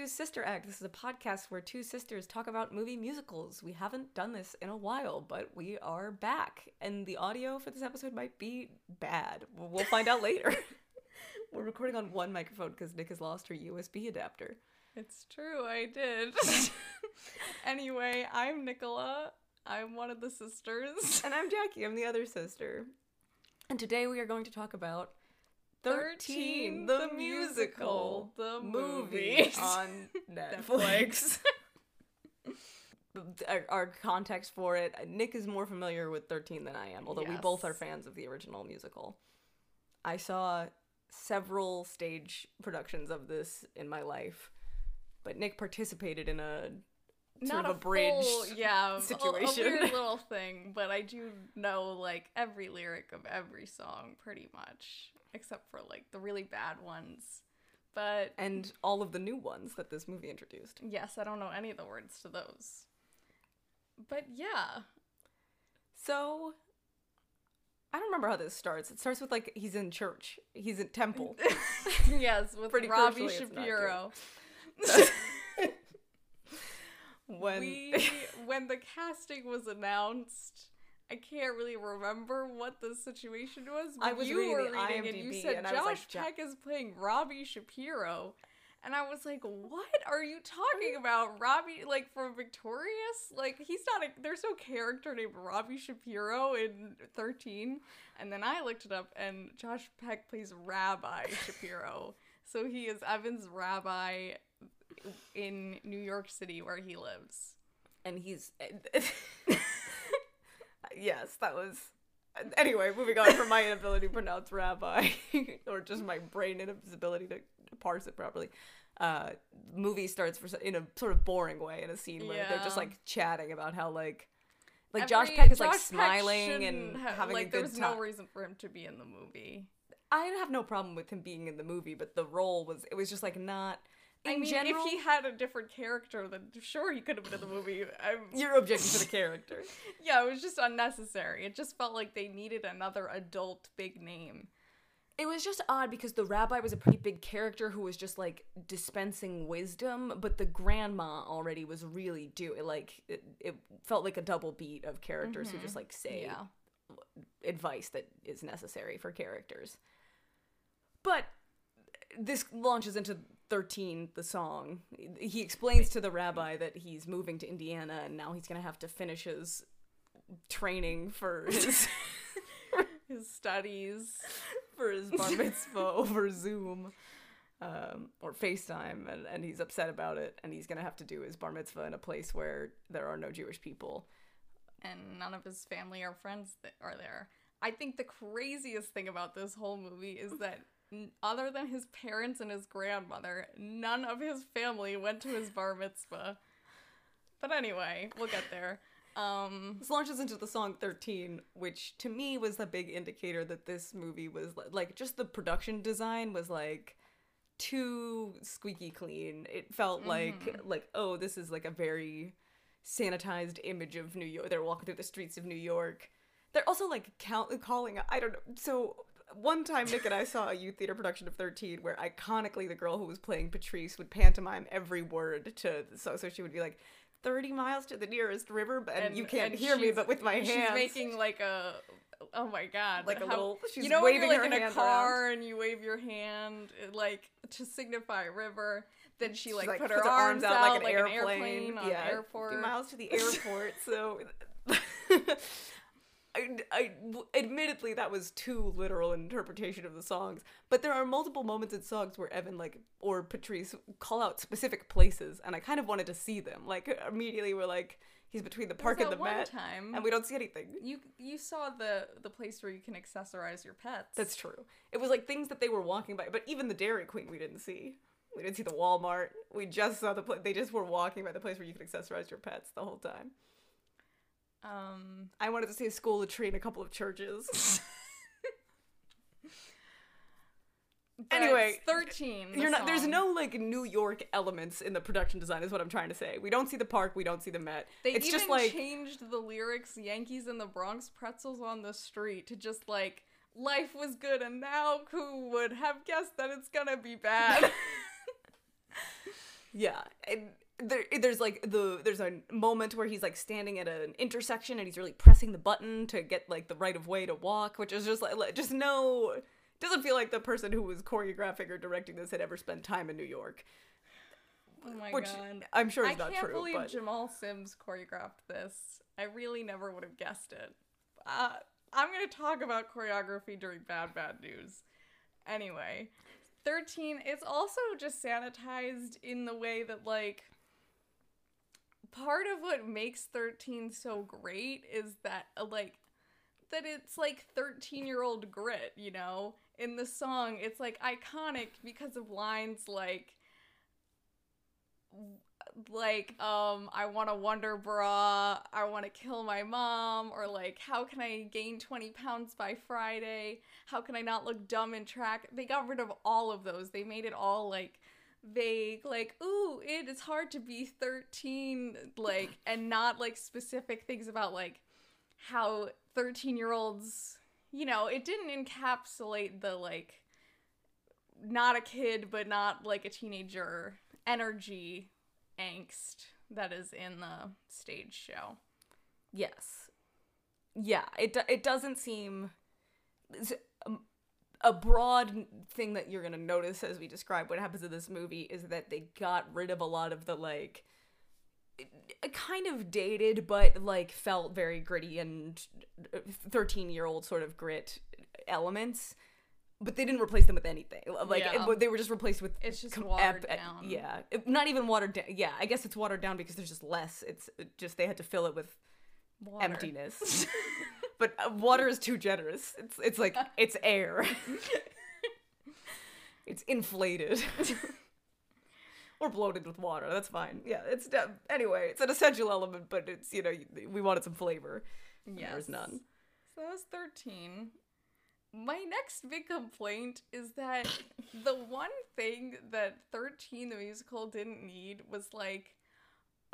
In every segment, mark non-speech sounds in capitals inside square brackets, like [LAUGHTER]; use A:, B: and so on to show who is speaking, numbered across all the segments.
A: to Sister Act. This is a podcast where two sisters talk about movie musicals. We haven't done this in a while, but we are back. And the audio for this episode might be bad. We'll find out later. [LAUGHS] We're recording on one microphone because Nick has lost her USB adapter.
B: It's true, I did. [LAUGHS] anyway, I'm Nicola. I'm one of the sisters.
A: And I'm Jackie, I'm the other sister. And today we are going to talk about 13,
B: 13,
A: the,
B: the
A: musical,
B: the
A: movie on [LAUGHS] Netflix. [LAUGHS] our, our context for it Nick is more familiar with 13 than I am, although we both are fans of the original musical. I saw several stage productions of this in my life, but Nick participated in a sort
B: Not
A: of
B: a
A: bridge
B: full, yeah, a- A,
A: situation.
B: weird [LAUGHS] little thing, but I do know like every lyric of every song pretty much, except for like the really bad ones. But
A: and all of the new ones that this movie introduced.
B: yes, I don't know any of the words to those. But yeah,
A: So I don't remember how this starts. It starts with like he's in church. He's in temple. [LAUGHS]
B: yes, with
A: Pretty
B: Robbie
A: crucially, it's not
B: Shapiro. [LAUGHS] [LAUGHS]
A: when
B: we when the casting was announced i can't really remember what the situation was but
A: I was
B: you
A: reading
B: were reading and you said
A: and
B: josh
A: like,
B: peck is playing robbie shapiro. And i was like what are you talking about? Robbie like from victorious? Like he's not a there's no character named robbie shapiro in 13 and then i looked it up and josh peck plays rabbi [LAUGHS] shapiro. So he is evan's rabbi in New York City where he lives.
A: and he's [LAUGHS] yes, that was anyway. Moving on from my inability to pronounce rabbi, [LAUGHS] or just my brain inability to parse it properly. Uh, movie starts for in a sort of boring way in a scene where they're just like chatting about how like like Josh Peck is like
B: Josh Peck
A: smiling and
B: ha-
A: having
B: like
A: a
B: there was no reason for him to be in the movie.
A: I have no problem with him being in the movie, but the role was it was just like not. In
B: I mean,
A: general,
B: if he had a different character, then sure he could have been in the movie. I'm, [LAUGHS]
A: you're objecting to the character. [LAUGHS]
B: yeah, it was just unnecessary. It just felt like they needed another adult big name.
A: It was just odd because the rabbi was a pretty big character who was just like dispensing wisdom, but the grandma already was really do like it, it felt like a double beat of characters who mm-hmm. just like say
B: Yeah.
A: advice that is necessary for characters. But this launches into 13 the song. He explains to the rabbi that he's moving to Indiana and now he's going to have to finish his training for his [LAUGHS]
B: His studies.
A: for his bar mitzvah [LAUGHS] over Zoom um, or FaceTime, and, and he's upset about it, and he's gonna have to do his bar mitzvah in a place where there are no Jewish people.
B: and none of his family or friends that are there. I think the craziest thing about this whole movie is that other than his parents and his grandmother, none of his family went to his bar mitzvah. But anyway, we'll get there. Um
A: This launches into the song 13, which to me was the big indicator that this movie was li- like just the production design was like too squeaky clean. It felt like like oh, this is like a very sanitized image of New York. They're walking through the streets of New York. They're also like count- calling I don't know. So one time Nick and I saw a youth theater production of 13 where iconically the girl who was playing Patrice would pantomime every word to so so she would be like 30 miles to the nearest river but and, you can't
B: and
A: hear me but with my hands
B: She's making like a oh my god,
A: Like a
B: how-
A: little- she's
B: you know when you're
A: waving
B: like
A: her
B: in a car and you wave your hand uh, like to signify river. Then she like,
A: like,
B: put her arms out like an airplane,
A: airplane.
B: on
A: yeah,
B: airport.
A: 50 miles to the [LAUGHS] airport. so, [LAUGHS] I, I, admittedly, that was too literal an interpretation of the songs. But there are multiple moments in songs where Evan, like, or Patrice call out specific places, and I kind of wanted to see them. Like, immediately, we're like, he's between the park and the
B: one
A: Met,
B: time
A: and we don't see anything.
B: You you saw the the place where you can accessorize your pets.
A: That's true. It was like things that they were walking by, but even the Dairy Queen we didn't see. We didn't see the Walmart. We just saw the place. They just were walking by the place where you could accessorize your pets the whole time.
B: Um
A: I wanted to see a school, a tree, and a couple of churches. [LAUGHS]
B: but
A: Anyway,
B: thirteen.
A: You're not. There's no like New York elements in the production design. Is what I'm trying to say. We don't see the park. We don't see the Met.
B: They
A: it's
B: even
A: just like
B: changed the lyrics "Yankees in the Bronx, pretzels on the street" to just like "Life was good, and now who would have guessed that it's gonna be bad?" [LAUGHS]
A: Yeah, there, there's like the there's a moment where he's like standing at an intersection and he's really pressing the button to get like the right of way to walk, which is just like just no doesn't feel like the person who was choreographing or directing this had ever spent time in New York.
B: Oh my
A: Which
B: god.
A: I'm sure is
B: I
A: not
B: can't
A: true,
B: believe
A: but
B: Jamal Sims choreographed this. I really never would have guessed it. Uh, I'm going to talk about choreography during Bad Bad News. Anyway, 13, it's also just sanitized in the way that, like, part of what makes 13 so great is that, uh, like, that it's like 13 year old grit, you know? In the song, it's like iconic because of lines like, like um i want a wonder bra i want to kill my mom or like how can i gain 20 pounds by friday? How can i not look dumb in track? They got rid of all of those. They made it all like vague like ooh it is hard to be 13 like and not like specific things about like how 13 year olds you know it didn't encapsulate the like not a kid but not like a teenager energy angst that is in the stage show.
A: yes, yeah, it it doesn't seem a broad thing that you're gonna notice as we describe what happens in this movie is that they got rid of a lot of the like eh, kind of dated but like felt very gritty and eh, 13 year old sort of grit elements but they didn't replace them with anything like
B: Yeah.
A: it- they were just replaced with
B: It's just
A: com-
B: watered
A: ep-
B: down.
A: yeah it- not even watered down yeah i guess it's watered down because there's just less it's just they had to fill it with
B: Water.
A: emptiness [LAUGHS] [LAUGHS] but uh, water is too generous. It's it's like [LAUGHS] it's air. It's inflated. [LAUGHS] Or bloated with water. That's fine. Yeah it's de- anyway it's an essential element but it's you know we wanted some flavor.
B: Yes.
A: there's none.
B: So that was 13. My next big complaint is that [LAUGHS] the one thing that 13 the musical didn't need was like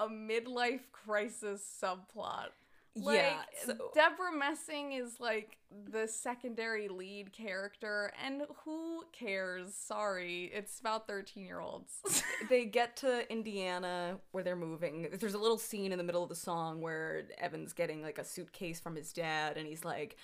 B: a midlife crisis subplot. Like,
A: yeah so
B: Debra Messing is like the secondary lead character, and who cares? Sorry, it's about 13 year olds. [LAUGHS]
A: they get to Indiana where they're moving. There's a little scene in the middle of the song where Evan's getting like a suitcase from his dad, and he's like,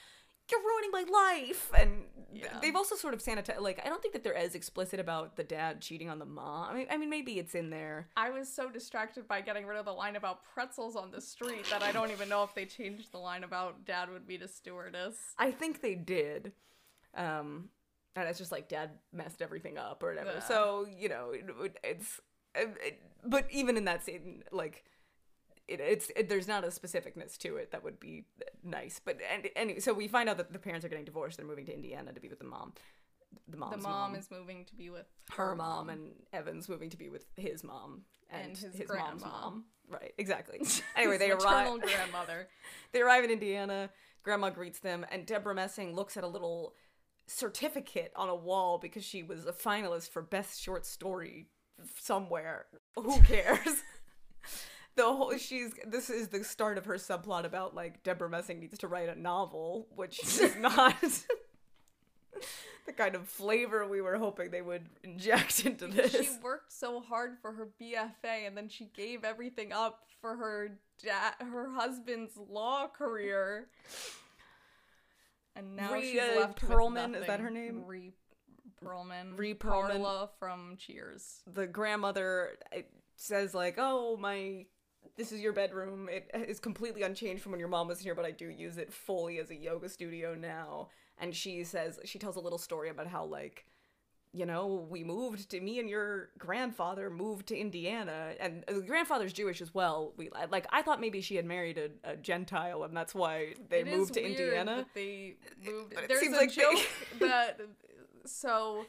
A: "You're ruining my life." And
B: Yeah.
A: they've also sort of sanitized. Like, I don't think that they're as explicit about the dad cheating on the mom. I mean, I mean, maybe it's in there.
B: I was so distracted by getting rid of the line about pretzels on the street that I don't even know if they changed the line about dad would be the stewardess.
A: I think they did. Um, and it's just like dad messed everything up or whatever.
B: Yeah.
A: So you know, it, it- it's. It, it- but even in that scene, like. It, it's it, there's not a specificness to it that would be nice, but and anyway, so we find out that the parents are getting divorced. They're moving to Indiana to be with the mom. The mom's
B: the mom, is moving to be with
A: her mom, and Evan's moving to be with his mom and,
B: And his
A: his, mom's mom. Right, exactly. [LAUGHS] Anyway,
B: his
A: they arrive.
B: grandmother. [LAUGHS]
A: They arrive in Indiana. Grandma greets them, and Debra Messing looks at a little certificate on a wall because she was a finalist for best short story somewhere. Who cares? [LAUGHS] the whole she's this is the start of her subplot about like Debra Messing needs to write a novel, which is [LAUGHS] not [LAUGHS] the kind of flavor we were hoping they would inject [LAUGHS] into this.
B: She worked so hard for her BFA, and then she gave everything up for her dad, her husband's law career. And now she's
A: Rhea
B: left
A: Perlman, is that her name?
B: Rhea Perlman.
A: Rhea Perlman.
B: Carla from Cheers.
A: the grandmother says like, "Oh, my this is your bedroom. It is completely unchanged from when your mom was here, but I do use it fully as a yoga studio now." And she says she tells a little story about how like you know, we moved to me and your grandfather moved to Indiana, and uh, the grandfather's Jewish as well. We like I thought maybe she had married a, a Gentile, and that's why they
B: It
A: moved to Indiana.
B: they moved.
A: but it
B: There's
A: seems
B: a
A: like they-
B: joke [LAUGHS] that so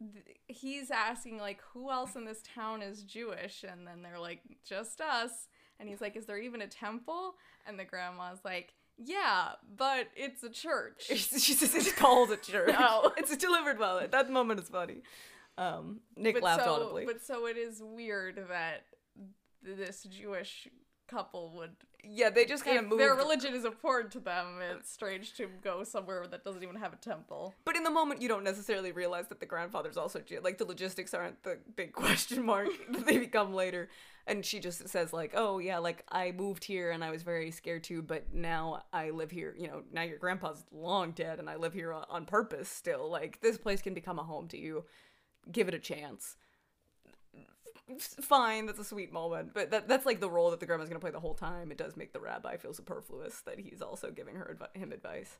B: th- he's asking like who else in this town is Jewish, and then they're like just us, and he's like, is there even a temple? And the grandma's like, yeah, but it's a church. [LAUGHS]
A: she says it's called a church. [LAUGHS]
B: No. [LAUGHS]
A: it's delivered well. That moment is funny. Um, Nick
B: but
A: laughed
B: so,
A: audibly.
B: But so it is weird that this Jewish couple would
A: yeah, they just kind of move.
B: their religion is important to them, it's strange to go somewhere that doesn't even have a temple.
A: But in the moment, you don't necessarily realize that the grandfather's also Jew. Like the logistics aren't the big question mark that they become later. And she just says like, "Oh yeah, like I moved here and I was very scared too, but now I live here. You know, now your grandpa's long dead and I live here on, purpose still. Like this place can become a home to you. Give it a chance." Fine, that's a sweet moment, but that, that's like the role that the grandma's gonna play the whole time. It does make the rabbi feel superfluous that he's also giving her advi- him advice.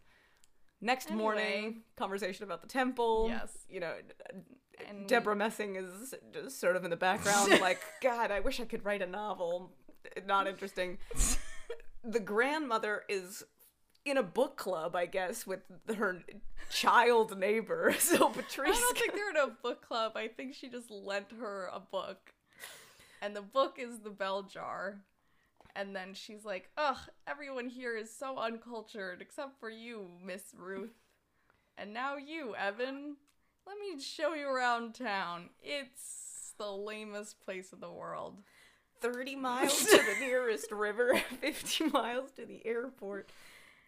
A: Next
B: Anyway.
A: morning, conversation about the temple.
B: Yes.
A: You know,
B: And
A: Debra Messing is just sort of in the background, [LAUGHS] like, God, I wish I could write a novel. Not interesting. the grandmother is in a book club, I guess, with her child neighbor. [LAUGHS] So Patrice.
B: I don't think they're in a book club. I think she just lent her a book. And the book is The Bell Jar. And then she's like, ugh, everyone here is so uncultured except for you, Miss Ruth. And now you, Evan. Let me show you around town. It's the lamest place in the world.
A: 30 [LAUGHS] miles to the nearest river, [LAUGHS] 50 miles to the airport.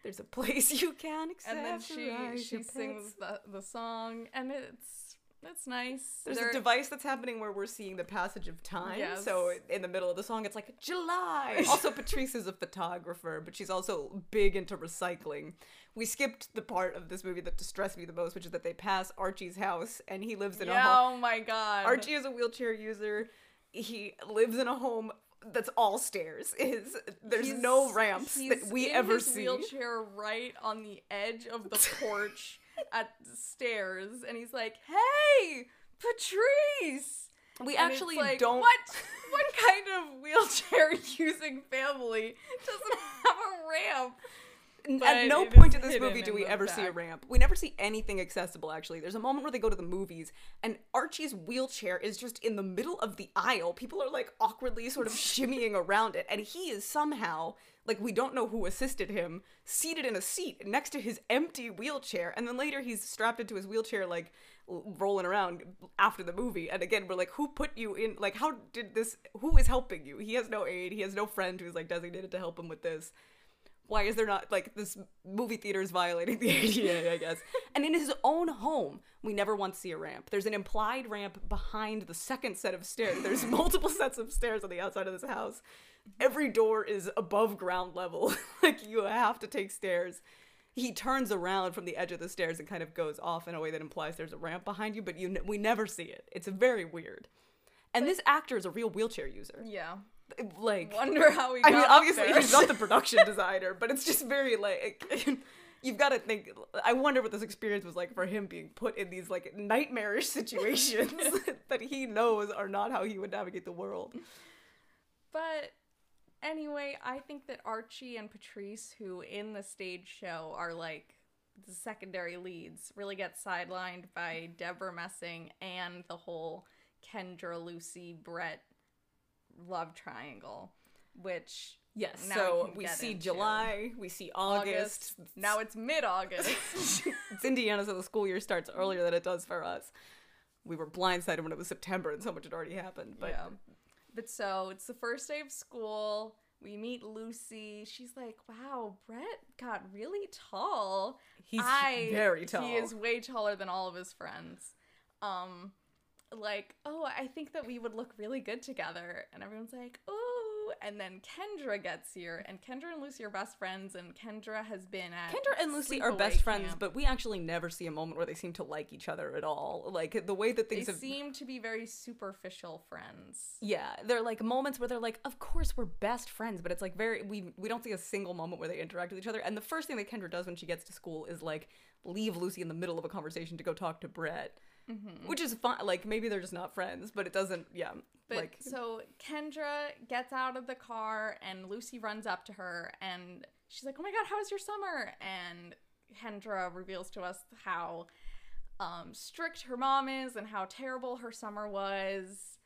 A: There's a place you can accept.
B: And then she she
A: pets.
B: sings the, the song, and it's it's nice.
A: There's
B: There-
A: a device that's happening where we're seeing the passage of time.
B: Yes.
A: So in the middle of the song, it's like July. [LAUGHS] also, Patrice is a photographer, but she's also big into recycling. We skipped the part of this movie that distressed me the most, which is that they pass Archie's house and he lives in a home.
B: oh my god.
A: Archie is a wheelchair user. He lives in a home that's all stairs. [LAUGHS] Is there's
B: He's-
A: no ramps that we
B: in
A: ever
B: his
A: see.
B: wheelchair right on the edge of the [LAUGHS] porch at the stairs, and he's like, "Hey, Patrice."
A: We
B: And
A: actually
B: like,
A: don't.
B: What? [LAUGHS] What kind of wheelchair [LAUGHS] using family doesn't have a ramp?
A: At no point in this movie do we ever see a ramp. We never see anything accessible, actually. There's a moment where they go to the movies, and Archie's wheelchair is just in the middle of the aisle. People are like awkwardly sort of [LAUGHS] shimmying around it, and he is somehow, like, we don't know who assisted him, seated in a seat next to his empty wheelchair. And then later he's strapped into his wheelchair, like, rolling around after the movie. And again, we're like, who put you in? Like, how did this? Who is helping you? He has no aid, he has no friend who's, like, designated to help him with this why is there not like this movie theater is violating the [LAUGHS] ADA, I guess. and in his own home, we never once see a ramp. There's an implied ramp behind the second set of stairs. There's [LAUGHS] multiple sets of stairs on the outside of this house. Every door is above ground level. [LAUGHS] like you have to take stairs. He turns around from the edge of the stairs and kind of goes off in a way that implies there's a ramp behind you, but you n- we never see it. It's very weird. And this actor is a real wheelchair user.
B: Yeah.
A: Like
B: Wonder how we.
A: I mean, obviously
B: there.
A: he's not the [LAUGHS] production designer, but it's just very like [LAUGHS] you've got to think. I wonder what this experience was like for him being put in these like nightmarish situations [LAUGHS] that he knows are not how he would navigate the world.
B: But anyway, I think that Archie and Patrice, who in the stage show are like the secondary leads, really get sidelined by Debra Messing and the whole Kendra, Lucy, Brett love triangle, which
A: Yes,
B: Now
A: so
B: we
A: we see
B: into
A: July, we see August.
B: August. Now it's mid August. [LAUGHS]
A: it's Indiana, so the school year starts earlier than it does for us. We were blindsided when it was September and so much had already happened. But
B: yeah. But so it's the first day of school. We meet Lucy. She's like, "Wow, Brett got really tall."
A: he's
B: I-
A: very tall.
B: He is way taller than all of his friends. Um, like, oh, I think that we would look really good together. And everyone's like, ooh. And then Kendra gets here, and Kendra and Lucy are best friends, and Kendra has been at
A: Kendra and Lucy are best friends, but we actually never see a moment where they seem to like each other at all. Like the way that
B: they
A: things have
B: seem to be very superficial friends.
A: Yeah, they're like moments where they're like, "Of course we're best friends," but it's like very we we don't see a single moment where they interact with each other. And the first thing that Kendra does when she gets to school is like leave Lucy in the middle of a conversation to go talk to Brett, which is fine. Like maybe they're just not friends, but it doesn't. Yeah,
B: But
A: like
B: so Kendra gets out of the car and Lucy runs up to her and she's like, "Oh my god, how was your summer?" And Kendra reveals to us how um, strict her mom is and how terrible her summer was.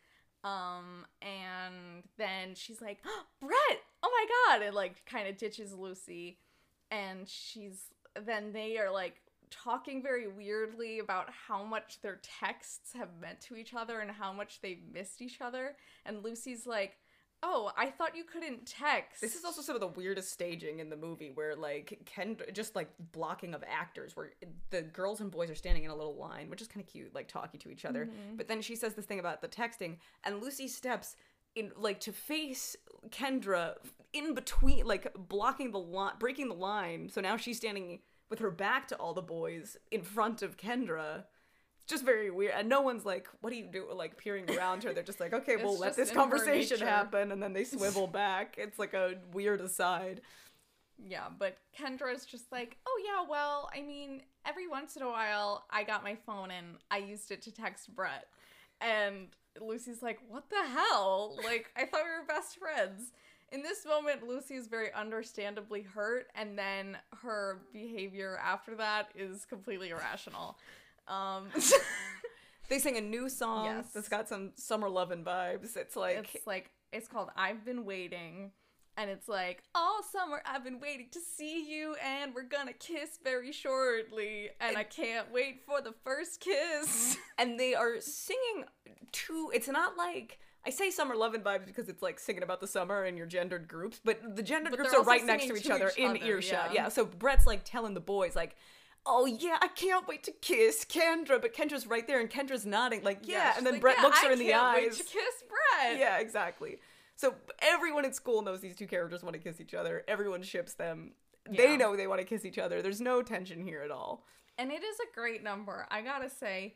B: Um, and then she's like, oh, "Brett, oh my god!" and like kind of ditches Lucy, and she's then they are like talking very weirdly about how much their texts have meant to each other and how much they've missed each other. And Lucy's like, Oh, I thought you couldn't text.
A: This is also some of the weirdest staging in the movie where like Kendra just like blocking of actors where the girls and boys are standing in a little line, which is kind of cute, like talking to each other.
B: Mm-hmm.
A: But then she says this thing about the texting and Lucy steps in like to face Kendra in between like blocking the line, breaking the line. So now she's standing with her back to all the boys in front of Kendra. It's just very weird. And no one's like, what do you do? Like peering around her. They're just like, okay, [LAUGHS] we'll let this conversation happen. And then they [LAUGHS] swivel back. It's like a weird aside.
B: Yeah, but Kendra's just like, oh yeah, well, I mean, every once in a while, I got my phone and I used it to text Brett. And Lucy's like, what the hell? Like, I thought we were best friends. In this moment, Lucy is very understandably hurt, and then her behavior after that is completely irrational. Um, [LAUGHS]
A: They sing a new song
B: Yes.
A: that's got some summer lovin' vibes. It's like
B: it's like, it's called I've Been Waiting. And it's like, all summer I've been waiting to see you, and we're gonna kiss very shortly. And I can't wait for the first kiss. [LAUGHS]
A: and they are singing to. it's not like I say summer lovin' vibes because it's like singing about the summer and your gendered groups, but the gendered
B: But
A: groups
B: they're
A: right next to each
B: to
A: other
B: each
A: in
B: other,
A: earshot.
B: yeah.
A: Yeah. so Brett's like telling the boys like Oh yeah, I can't wait to kiss Kendra, but Kendra's right there and Kendra's nodding like yeah,
B: she's
A: and then
B: like,
A: Brett
B: "Yeah,
A: looks her
B: I
A: in the eyes.
B: to kiss Brett.
A: Yeah, exactly. So everyone in school knows these two characters want to kiss each other. Everyone ships them. They know they want to kiss each other. There's no tension here at all.
B: And it is a great number. I gotta say,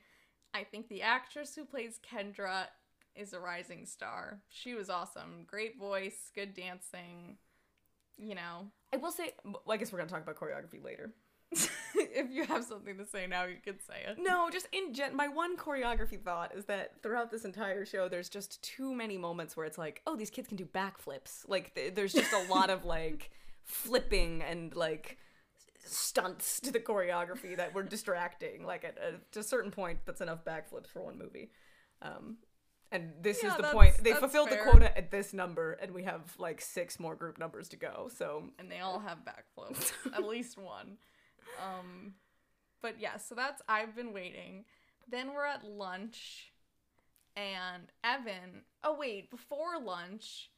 B: I think the actress who plays Kendra is a rising star. She was awesome. Great voice, good dancing. You know,
A: I will say, well, I guess we're gonna talk about choreography later. [LAUGHS]
B: if you have something to say now, you can say it.
A: No, just in gen. My one choreography thought is that throughout this entire show, there's just too many moments where it's like, oh, these kids can do backflips. Like, th- there's just a lot of like [LAUGHS] flipping and like stunts to the choreography that were distracting. Like at, at a certain point, that's enough backflips for one movie. Um, and this
B: Yeah,
A: is the point. They fulfilled
B: fair.
A: the quota at this number, and we have like six more group numbers to go. So
B: And they all have backflips, [LAUGHS] at least one. Um, but yeah, so that's I've been waiting. Then we're at lunch, and Evan. Oh wait, before lunch,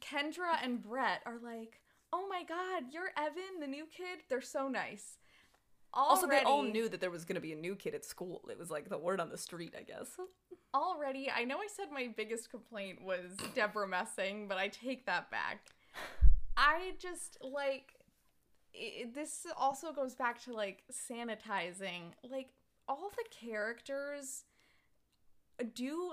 B: Kendra and Brett are like, "Oh my God, you're Evan, the new kid. They're so nice."
A: also, they all knew that there was gonna be a new kid at school. It was like the word on the street, I guess.
B: Already i know i said my biggest complaint was [COUGHS] debra messing but i take that back. I just like i this also goes back to like sanitizing. Like all the characters do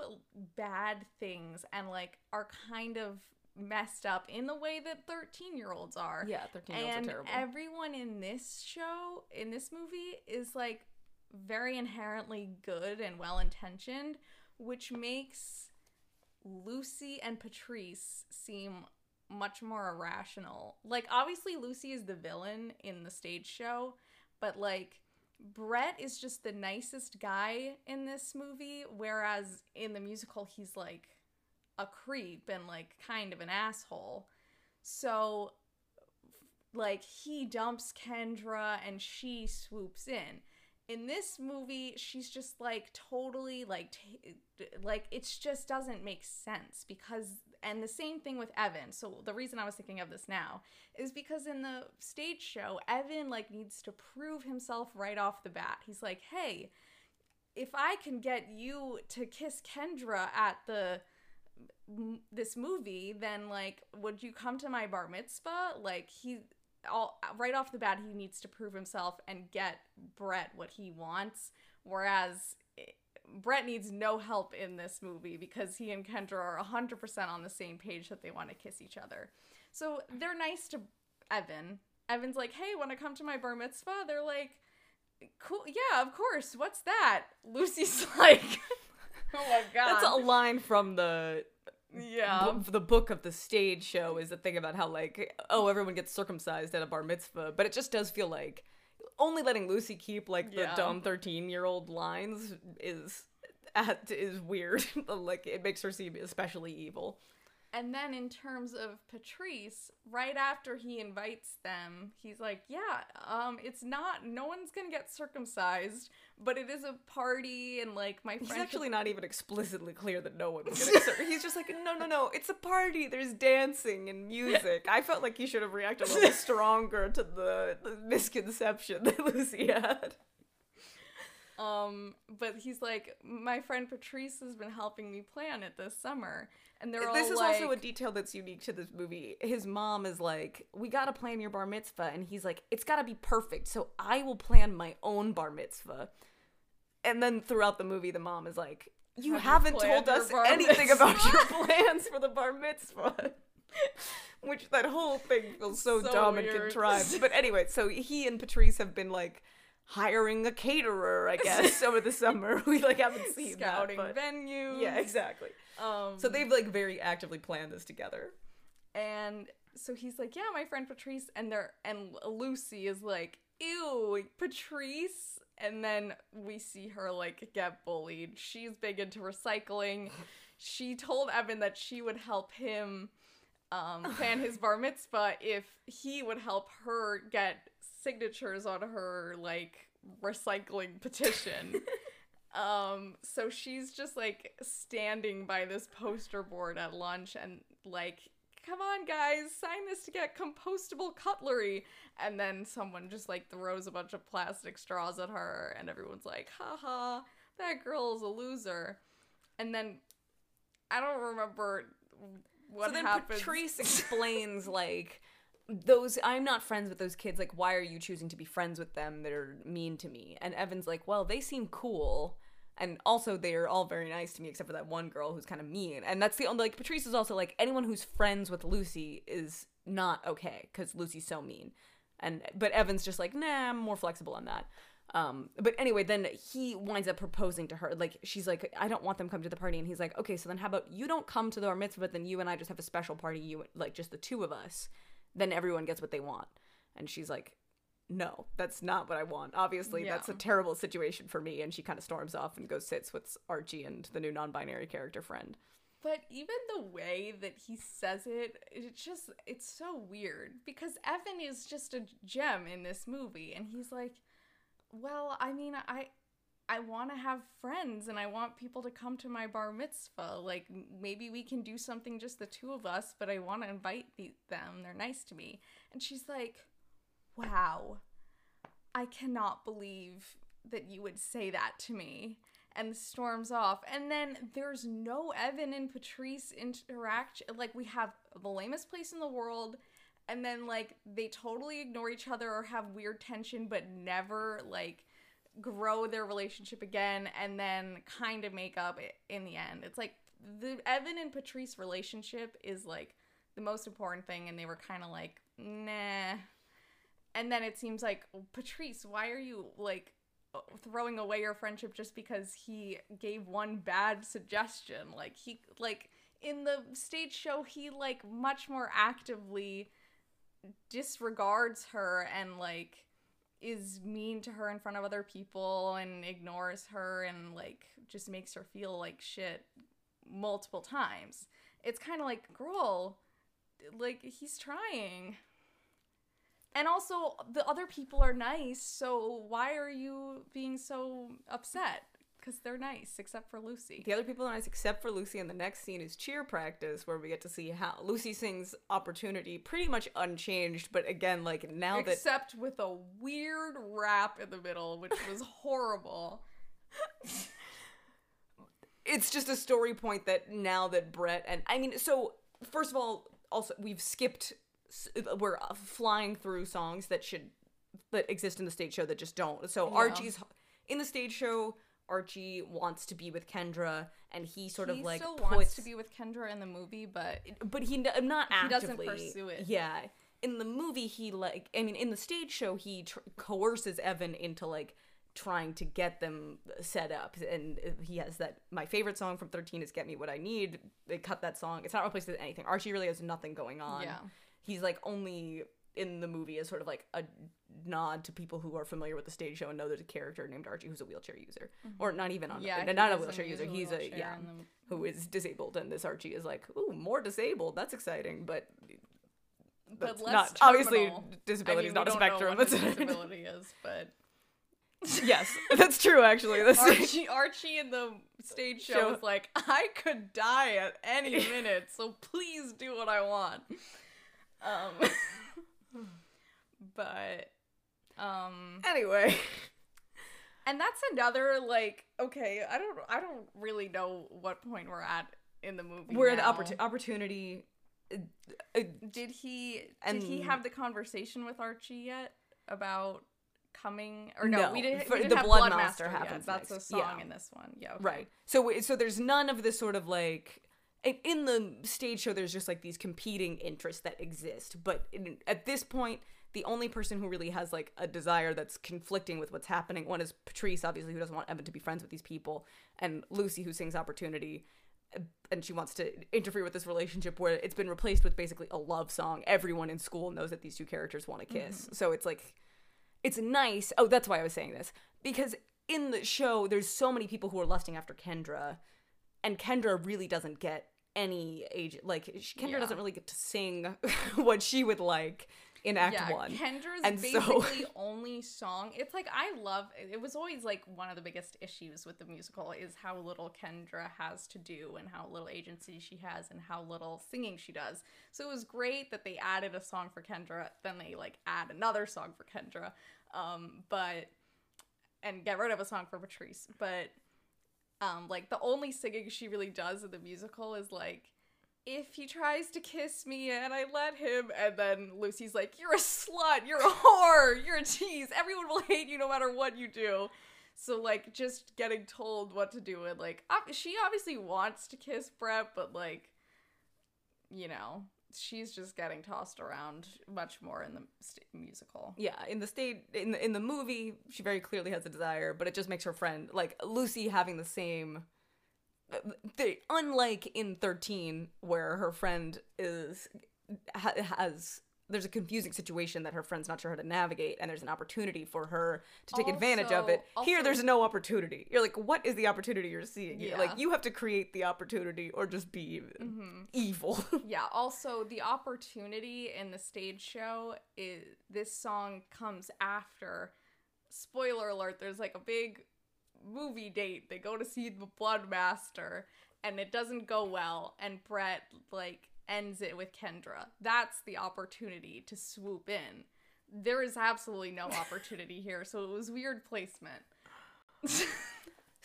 B: bad things and like are kind of messed up in the way that 13 year olds are.
A: Yeah, 13 year olds
B: and
A: are terrible.
B: everyone in this show in this movie is like very inherently good and well intentioned which makes lucy and patrice seem much more irrational like obviously lucy is the villain in the stage show but like brett is just the nicest guy in this movie whereas in the musical he's like a creep and like kind of an asshole so like he dumps Kendra and she swoops in. In this movie, she's just like totally like t- like it just doesn't make sense because and the same thing with Evan. So the reason I was thinking of this now is because in the stage show, Evan like needs to prove himself right off the bat. He's like, "Hey, if I can get you to kiss Kendra at the this movie, then like, would you come to my bar mitzvah? Like he, all right off the bat, he needs to prove himself and get Brett what he wants. Whereas eh, Brett needs no help in this movie because he and Kendra are hundred percent on the same page that they want to kiss each other. So they're nice to Evan. Evan's like, "Hey, want to come to my bar mitzvah?" They're like, "Cool, yeah, of course. What's that?" Lucy's [LAUGHS] like, "Oh my god,
A: That's a line from the
B: yeah."
A: b- the book of the stage show is a thing about how like oh everyone gets circumcised at a bar mitzvah, but it just does feel like only letting Lucy keep like the
B: Yeah.
A: dumb thirteen year old lines is at, is weird. [LAUGHS] like it makes her seem especially evil.
B: And then in terms of Patrice, right after he invites them, he's like, "Yeah, um, it's not. No one's gonna get circumcised, but it is a party, and like my friend
A: He's
B: friend."
A: actually not even explicitly clear that no one's [LAUGHS] gonna. Ser- he's just like, no, no, no. It's a party. There's dancing and music. I felt like he should have reacted a little [LAUGHS] stronger to the, the misconception that Lucy had.
B: Um, but he's like, my friend Patrice has been helping me plan it this summer, and they're all
A: This is
B: like,
A: also a detail that's unique to this movie. His mom is like, "We gotta plan your bar mitzvah," and he's like, "It's gotta be perfect, so I will plan my own bar mitzvah." And then throughout the movie, the mom is like, "You
B: Have
A: haven't told us anything about your plans for the bar mitzvah." [LAUGHS] Which that whole thing feels so,
B: So
A: dumb and contrived. But anyway, so he and Patrice have been like hiring a caterer, I [LAUGHS] guess, over the summer. [LAUGHS] We like haven't seen
B: scouting
A: that, but
B: venues.
A: yeah, exactly.
B: Um,
A: So they've like very actively planned this together.
B: and so he's like, yeah, my friend Patrice, and they're and Lucy is like, ew, Patrice. And then we see her like get bullied. She's big into recycling. [LAUGHS] She told Evan that she would help him um, plan his bar mitzvah if he would help her get signatures on her like recycling petition. [LAUGHS] um, so she's just like standing by this poster board at lunch and like, come on guys, sign this to get compostable cutlery. And then someone just like throws a bunch of plastic straws at her, and everyone's like, haha, that girl is a loser. And then I don't remember what
A: so then
B: happens.
A: Patrice explains [LAUGHS] like those I'm not friends with those kids. Like, why are you choosing to be friends with them that are mean to me? And Evan's like, well, they seem cool. And also, they're all very nice to me, except for that one girl who's kind of mean. And that's the only like Patrice is also like anyone who's friends with Lucy is not okay because Lucy's so mean. And but Evan's just like, nah, I'm more flexible on that. Um, but anyway, then he winds up proposing to her. Like she's like, I don't want them come to the party, and he's like, okay, so then how about you don't come to the bar mitzvah, but then you and I just have a special party, you like just the two of us. Then everyone gets what they want. And she's like, no, that's not what I want. Obviously,
B: Yeah.
A: that's a terrible situation for me. And she kind of storms off and goes sits with Archie and the new non-binary character friend.
B: But even the way that he says it, it's just it's so weird because Evan is just a gem in this movie and he's like, "Well, I mean, I I want to have friends and I want people to come to my bar mitzvah. Like maybe we can do something just the two of us, but I want to invite the- them. They're nice to me." And she's like, "Wow. I cannot believe that you would say that to me." and storms off. And then there's no Evan and Patrice interaction. Like we have the lamest place in the world, and then like they totally ignore each other or have weird tension, but never like grow their relationship again, and then kind of make up in the end. It's like the Evan and Patrice relationship is like the most important thing, and they were kind of like nah. And then it seems like Patrice, why are you like throwing away your friendship just because he gave one bad suggestion like he like in the stage show he like much more actively disregards her and like is mean to her in front of other people and ignores her and like just makes her feel like shit multiple times it's kind of like girl like he's trying and also, the other people are nice, so why are you being so upset? Because they're nice, except for Lucy.
A: The other people are nice except for Lucy, and the next scene is cheer practice, where we get to see how Lucy sings Opportunity pretty much unchanged, but again, like now that
B: Except with a weird rap in the middle, which was [LAUGHS] horrible.
A: it's just a story point that now that Brett and I mean, so first of all, also we've skipped, we're flying through songs that should that exist in the stage show that just don't. So
B: Yeah.
A: Archie's in the stage show. Archie wants to be with Kendra, and he sort
B: he
A: of like
B: still
A: puts,
B: wants to be with Kendra in the movie, but
A: but he n- uh, not
B: He doesn't
A: actively
B: pursue it.
A: Yeah, in the movie, he like I mean, in the stage show, he tr- coerces Evan into like trying to get them set up, and uh, he has that. My favorite song from Thirteen is "Get Me What I Need." They cut that song. It's not replaced with anything. Archie really has nothing going on.
B: Yeah.
A: he's like only in the movie as sort of like a nod to people who are familiar with the stage show and know there's a character named Archie who's a wheelchair user, or not even on,
B: Mm-hmm. Yeah,
A: a, not a wheelchair user.
B: a
A: He's a yeah,
B: the-
A: who is disabled, and this Archie is like, ooh, more disabled. That's exciting, but
B: but
A: that's
B: less
A: not obviously disability
B: I
A: is not a
B: don't know
A: spectrum.
B: what
A: That's
B: disability is, but [LAUGHS]
A: yes, that's true. Actually, that's
B: Archie, Archie in the stage show
A: Show.
B: was like, I could die at any [LAUGHS] minute, so please do what I want. [LAUGHS] Um, but um,
A: anyway.
B: and that's another like, okay, I don't, I don't really know what point we're at in the movie.
A: We're at
B: now.
A: opportu- opportunity. uh, uh,
B: Did he?
A: And-
B: did he have the conversation with Archie yet about coming? Or no,
A: No,
B: we didn't. we didn't
A: the
B: have
A: Blood
B: Blood
A: Master
B: Master,
A: happens
B: yet. That's
A: next.
B: a song
A: Yeah.
B: in this one. Yeah. okay.
A: Right. So so there's none of this sort of like in, the stage show. There's just like these competing interests that exist, but in, at this point. The only person who really has like a desire that's conflicting with what's happening one is Patrice, obviously, who doesn't want Evan to be friends with these people, and Lucy, who sings Opportunity, uh, and she wants to interfere with this relationship where it's been replaced with basically a love song. Everyone in school knows that these two characters want to kiss, so it's like it's nice. Oh, that's why I was saying this because in the show, there's so many people who are lusting after Kendra, and Kendra really doesn't get any age. Like Kendra
B: Yeah.
A: doesn't really get to sing [LAUGHS] what she would like in Act
B: yeah,
A: One.
B: Kendra's
A: And so-
B: basically [LAUGHS] only song. It's like I love. It was always like one of the biggest issues with the musical is how little Kendra has to do and how little agency she has and how little singing she does. So it was great that they added a song for Kendra. Then they like add another song for Kendra, um, but and get rid of a song for Patrice. But um, like the only singing she really does in the musical is like if he tries to kiss me and I let him, and then Lucy's like, You're a slut, you're a whore, you're a tease, everyone will hate you no matter what you do. So, like, just getting told what to do, and like, she obviously wants to kiss Brett, but like, you know, she's just getting tossed around much more in the st- musical.
A: yeah, in the state in the, in the movie, she very clearly has a desire, but it just makes her friend like Lucy having the same. The, unlike in 13 where her friend is ha, has there's a confusing situation that her friend's not sure how to navigate and there's an opportunity for her to take advantage of it.
B: Also-
A: here there's no opportunity. You're like what is the opportunity you're seeing?
B: Yeah.
A: like you have to create the opportunity or just be mm-hmm. evil. [LAUGHS]
B: Yeah also the opportunity in the stage show is this song comes after spoiler alert there's like a big movie date. They go to see the blood master and it doesn't go well and brett like ends it with kendra that's the opportunity to swoop in there is absolutely no [LAUGHS] opportunity here so it was weird placement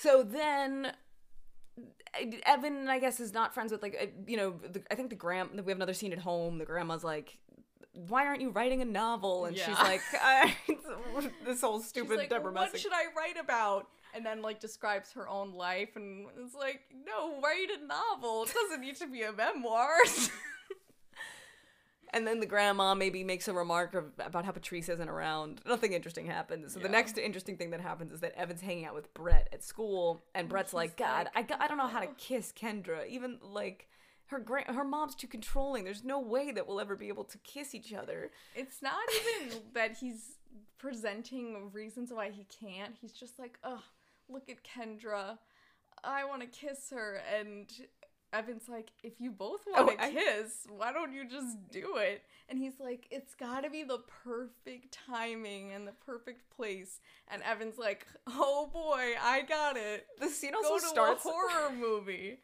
A: So then, Evan, I guess, is not friends with like uh, you know. The, I think the grand. We have another scene at home. The grandma's like, "Why aren't you writing a novel?" And she's like, [LAUGHS] "This whole
B: She's
A: stupid
B: like,
A: Deborah
B: what
A: Messing."
B: should I write about? And then like describes her own life, and it's like, no, write a novel. It doesn't need to be a memoir. [LAUGHS]
A: And then the grandma maybe makes a remark of, about how Patrice isn't around. Nothing interesting happens. So the next interesting thing that happens is that Evan's hanging out with Brett at school, and oh, Brett's
B: he's
A: like, "God,
B: like,
A: I, got- I don't know how to
B: oh.
A: kiss Kendra. Even like." Her grand her mom's too controlling. There's no way that we'll ever be able to kiss each other.
B: it's not even that he's presenting reasons why he can't. He's just like, oh, look at Kendra. I want to kiss her. And Evan's like, if you both want to
A: Oh, I-
B: kiss, why don't you just do it? And he's like, it's got to be the perfect timing and the perfect place. And Evan's like, oh boy, I got it.
A: The scene
B: Go
A: also
B: to
A: starts
B: a horror [LAUGHS] movie.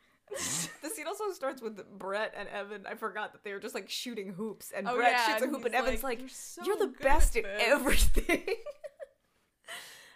A: The scene also starts with Brett and Evan. I forgot that they were just like shooting hoops, and
B: Oh,
A: Brett
B: yeah,
A: shoots a hoop, and Evan's
B: like,
A: like,
B: "You're so
A: "You're the best
B: at
A: at
B: this."
A: everything." [LAUGHS]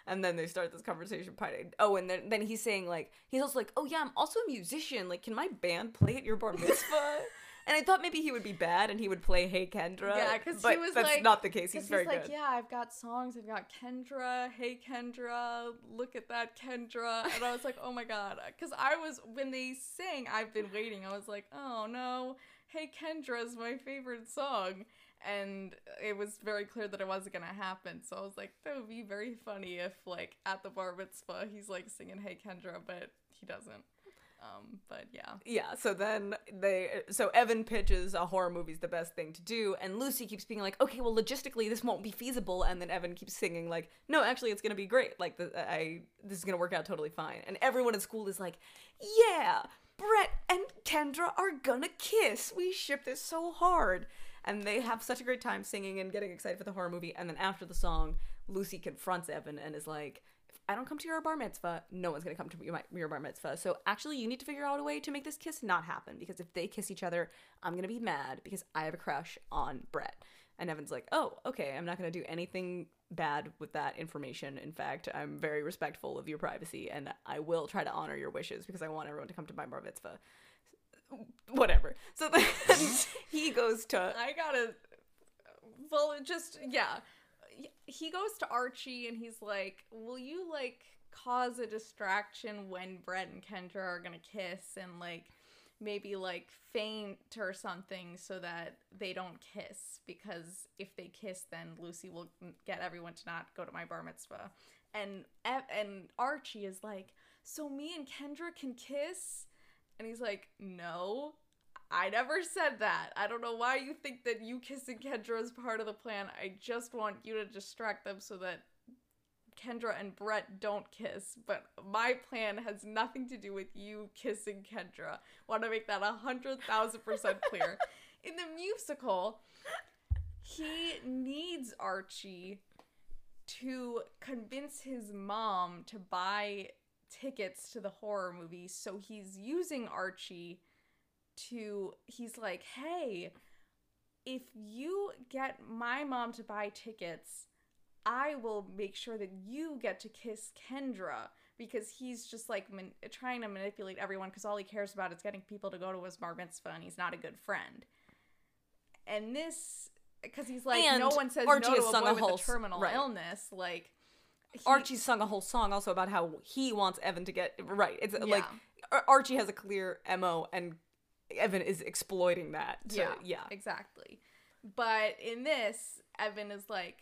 A: and then they start this conversation. Oh, and then then he's saying like he's also like, "Oh yeah, I'm also a musician. Like, can my band play at your bar mitzvah?" [LAUGHS] and I thought maybe he would be bad and he would play "Hey Kendra."
B: Yeah, because he was
A: that's
B: like,
A: not the case. He's very
B: like,
A: good.
B: yeah, I've got songs. I've got Kendra. Hey Kendra, look at that Kendra. And I was like, oh my god, because I was when they sang, I've been waiting. I was like, oh no, Hey Kendra is my favorite song. And it was very clear that it wasn't gonna happen. So I was like, that would be very funny if, like, at the bar mitzvah, he's like singing "Hey Kendra," but he doesn't. Um, but yeah.
A: Yeah, so then they so Evan pitches a horror movie's the best thing to do and Lucy keeps being like, "Okay, well logistically this won't be feasible." And then Evan keeps singing like, "No, actually it's going to be great. Like the, I this is going to work out totally fine." And everyone in school is like, "Yeah, Brett and Kendra are to kiss. We ship this so hard." And they have such a great time singing and getting excited for the horror movie. And then after the song, Lucy confronts Evan and is like, if I don't come to your bar mitzvah, no one's gonna come to my, your bar mitzvah. So actually, you need to figure out a way to make this kiss not happen because if they kiss each other, I'm gonna be mad because I have a crush on Brett. And Evan's like, oh, okay, I'm not gonna do anything bad with that information. In fact, I'm very respectful of your privacy and I will try to honor your wishes because I want everyone to come to my bar mitzvah. Whatever. So [LAUGHS] then he goes to.
B: I gotta. Well, just yeah. He goes to Archie and he's like, "Will you like cause a distraction when Brett and Kendra are gonna kiss and like maybe like faint or something so that they don't kiss because if they kiss then Lucy will get everyone to not go to my bar mitzvah." And and Archie is like, "So me and Kendra can kiss?" And he's like, No, I never said that. I don't know why you think that you kissing Kendra is part of the plan. I just want you to distract them so that Kendra and Brett don't kiss. But my plan has nothing to do with you kissing Kendra. Want to make that a hundred thousand percent clear. [LAUGHS] In the musical, he needs Archie to convince his mom to buy tickets to the horror movie. So he's using Archie to, he's like, hey, if you get my mom to buy tickets, I will make sure that you get to kiss Kendra because he's just like man- trying to manipulate everyone because all he cares about is getting people to go to his bar mitzvah and he's not a good friend. And this, because he's like, and no one says Archie no to a boy with a terminal right. illness. Like,
A: he, Archie sung a whole song also about how he wants Evan to get right. It's yeah. like Archie has a clear mo, and Evan is exploiting that. To, yeah, yeah,
B: exactly. But in this, Evan is like,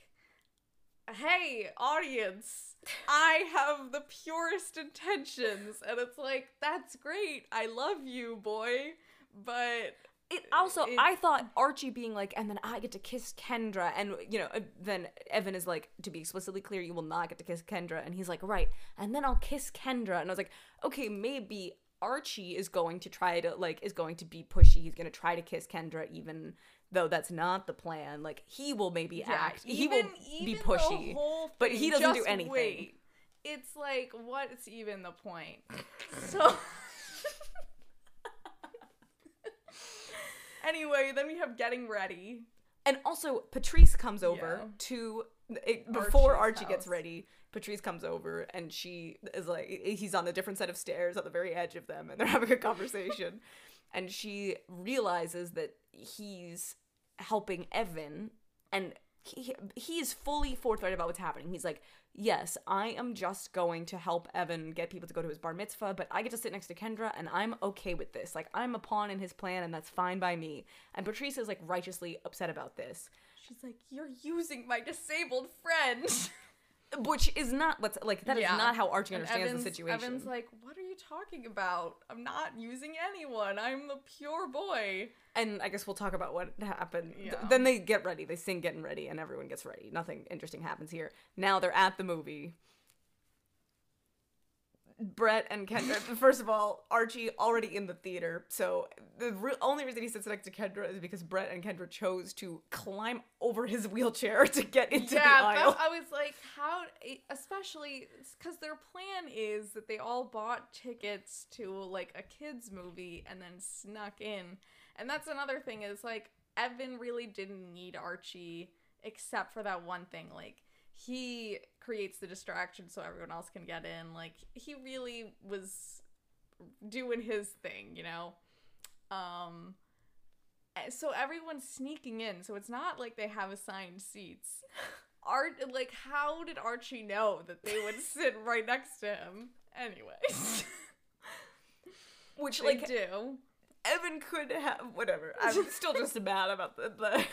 B: "Hey, audience, I have the purest intentions," and it's like, "That's great. I love you, boy." But
A: it also I thought Archie being like, and then I get to kiss Kendra, and you know, then Evan is like, to be explicitly clear, you will not get to kiss Kendra, and he's like, right, and then I'll kiss Kendra, and I was like, okay, maybe Archie is going to try to like is going to be pushy. He's going to try to kiss Kendra, even though that's not the plan. Like he will maybe yeah, act, even, he will be pushy, but he doesn't do anything. Wait.
B: It's like, what's even the point? [LAUGHS] so. [LAUGHS] Anyway, then we have getting ready.
A: And also, Patrice comes over yeah. to it, before Archie's Archie house. gets ready. Patrice comes over and she is like, he's on a different set of stairs at the very edge of them, and they're [LAUGHS] having a conversation. and she realizes that he's helping Evan, and he he is fully forthright about what's happening. He's like, yes, I am just going to help Evan get people to go to his bar mitzvah, but I get to sit next to Kendra and I'm okay with this. Like, I'm a pawn in his plan and that's fine by me. And Patrice is like righteously upset about this.
B: She's like, You're using my disabled friend. [LAUGHS]
A: Which is not what's like that yeah. is not how Archie understands Evan's, the situation.
B: Evan's like, What are you talking about? I'm not using anyone. I'm a pure boy.
A: And I guess we'll talk about what happened. Yeah. Th- then they get ready. They sing getting ready and everyone gets ready. Nothing interesting happens here. Now they're at the movie. Brett and Kendra. First of all, Archie already in the theater, so the re- only reason he sits next to Kendra is because Brett and Kendra chose to climb over his wheelchair [LAUGHS] to get into yeah, the aisle.
B: I was like, how? Especially because their plan is that they all bought tickets to like a kids movie and then snuck in, and that's another thing is like Evan really didn't need Archie except for that one thing, like he creates the distraction so everyone else can get in. Like he really was doing his thing, you know. Um eh, so everyone's sneaking in, so it's not like they have assigned seats. [LAUGHS] Art like how did Archie know that they would [LAUGHS] sit right next to him? Anyways.
A: Which they like do. Evan could have whatever. I'm still just mad about the, the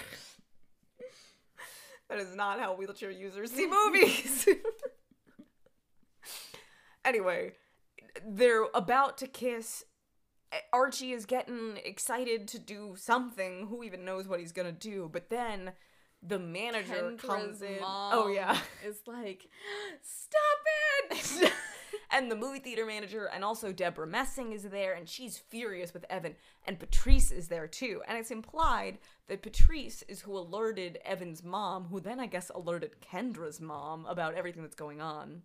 A: that is not how wheelchair users see [LAUGHS] movies. anyway, they're about to kiss Archie is getting excited to do something. Who even knows what he's gonna do? But then the manager
B: Kendra's
A: comes in. oh yeah.
B: is like, stop it. [LAUGHS]
A: and the movie theater manager and also Debra Messing is there and she's furious with Evan and Patrice is there too and it's implied that Patrice is who alerted Evan's mom who then I guess alerted Kendra's mom about everything that's going on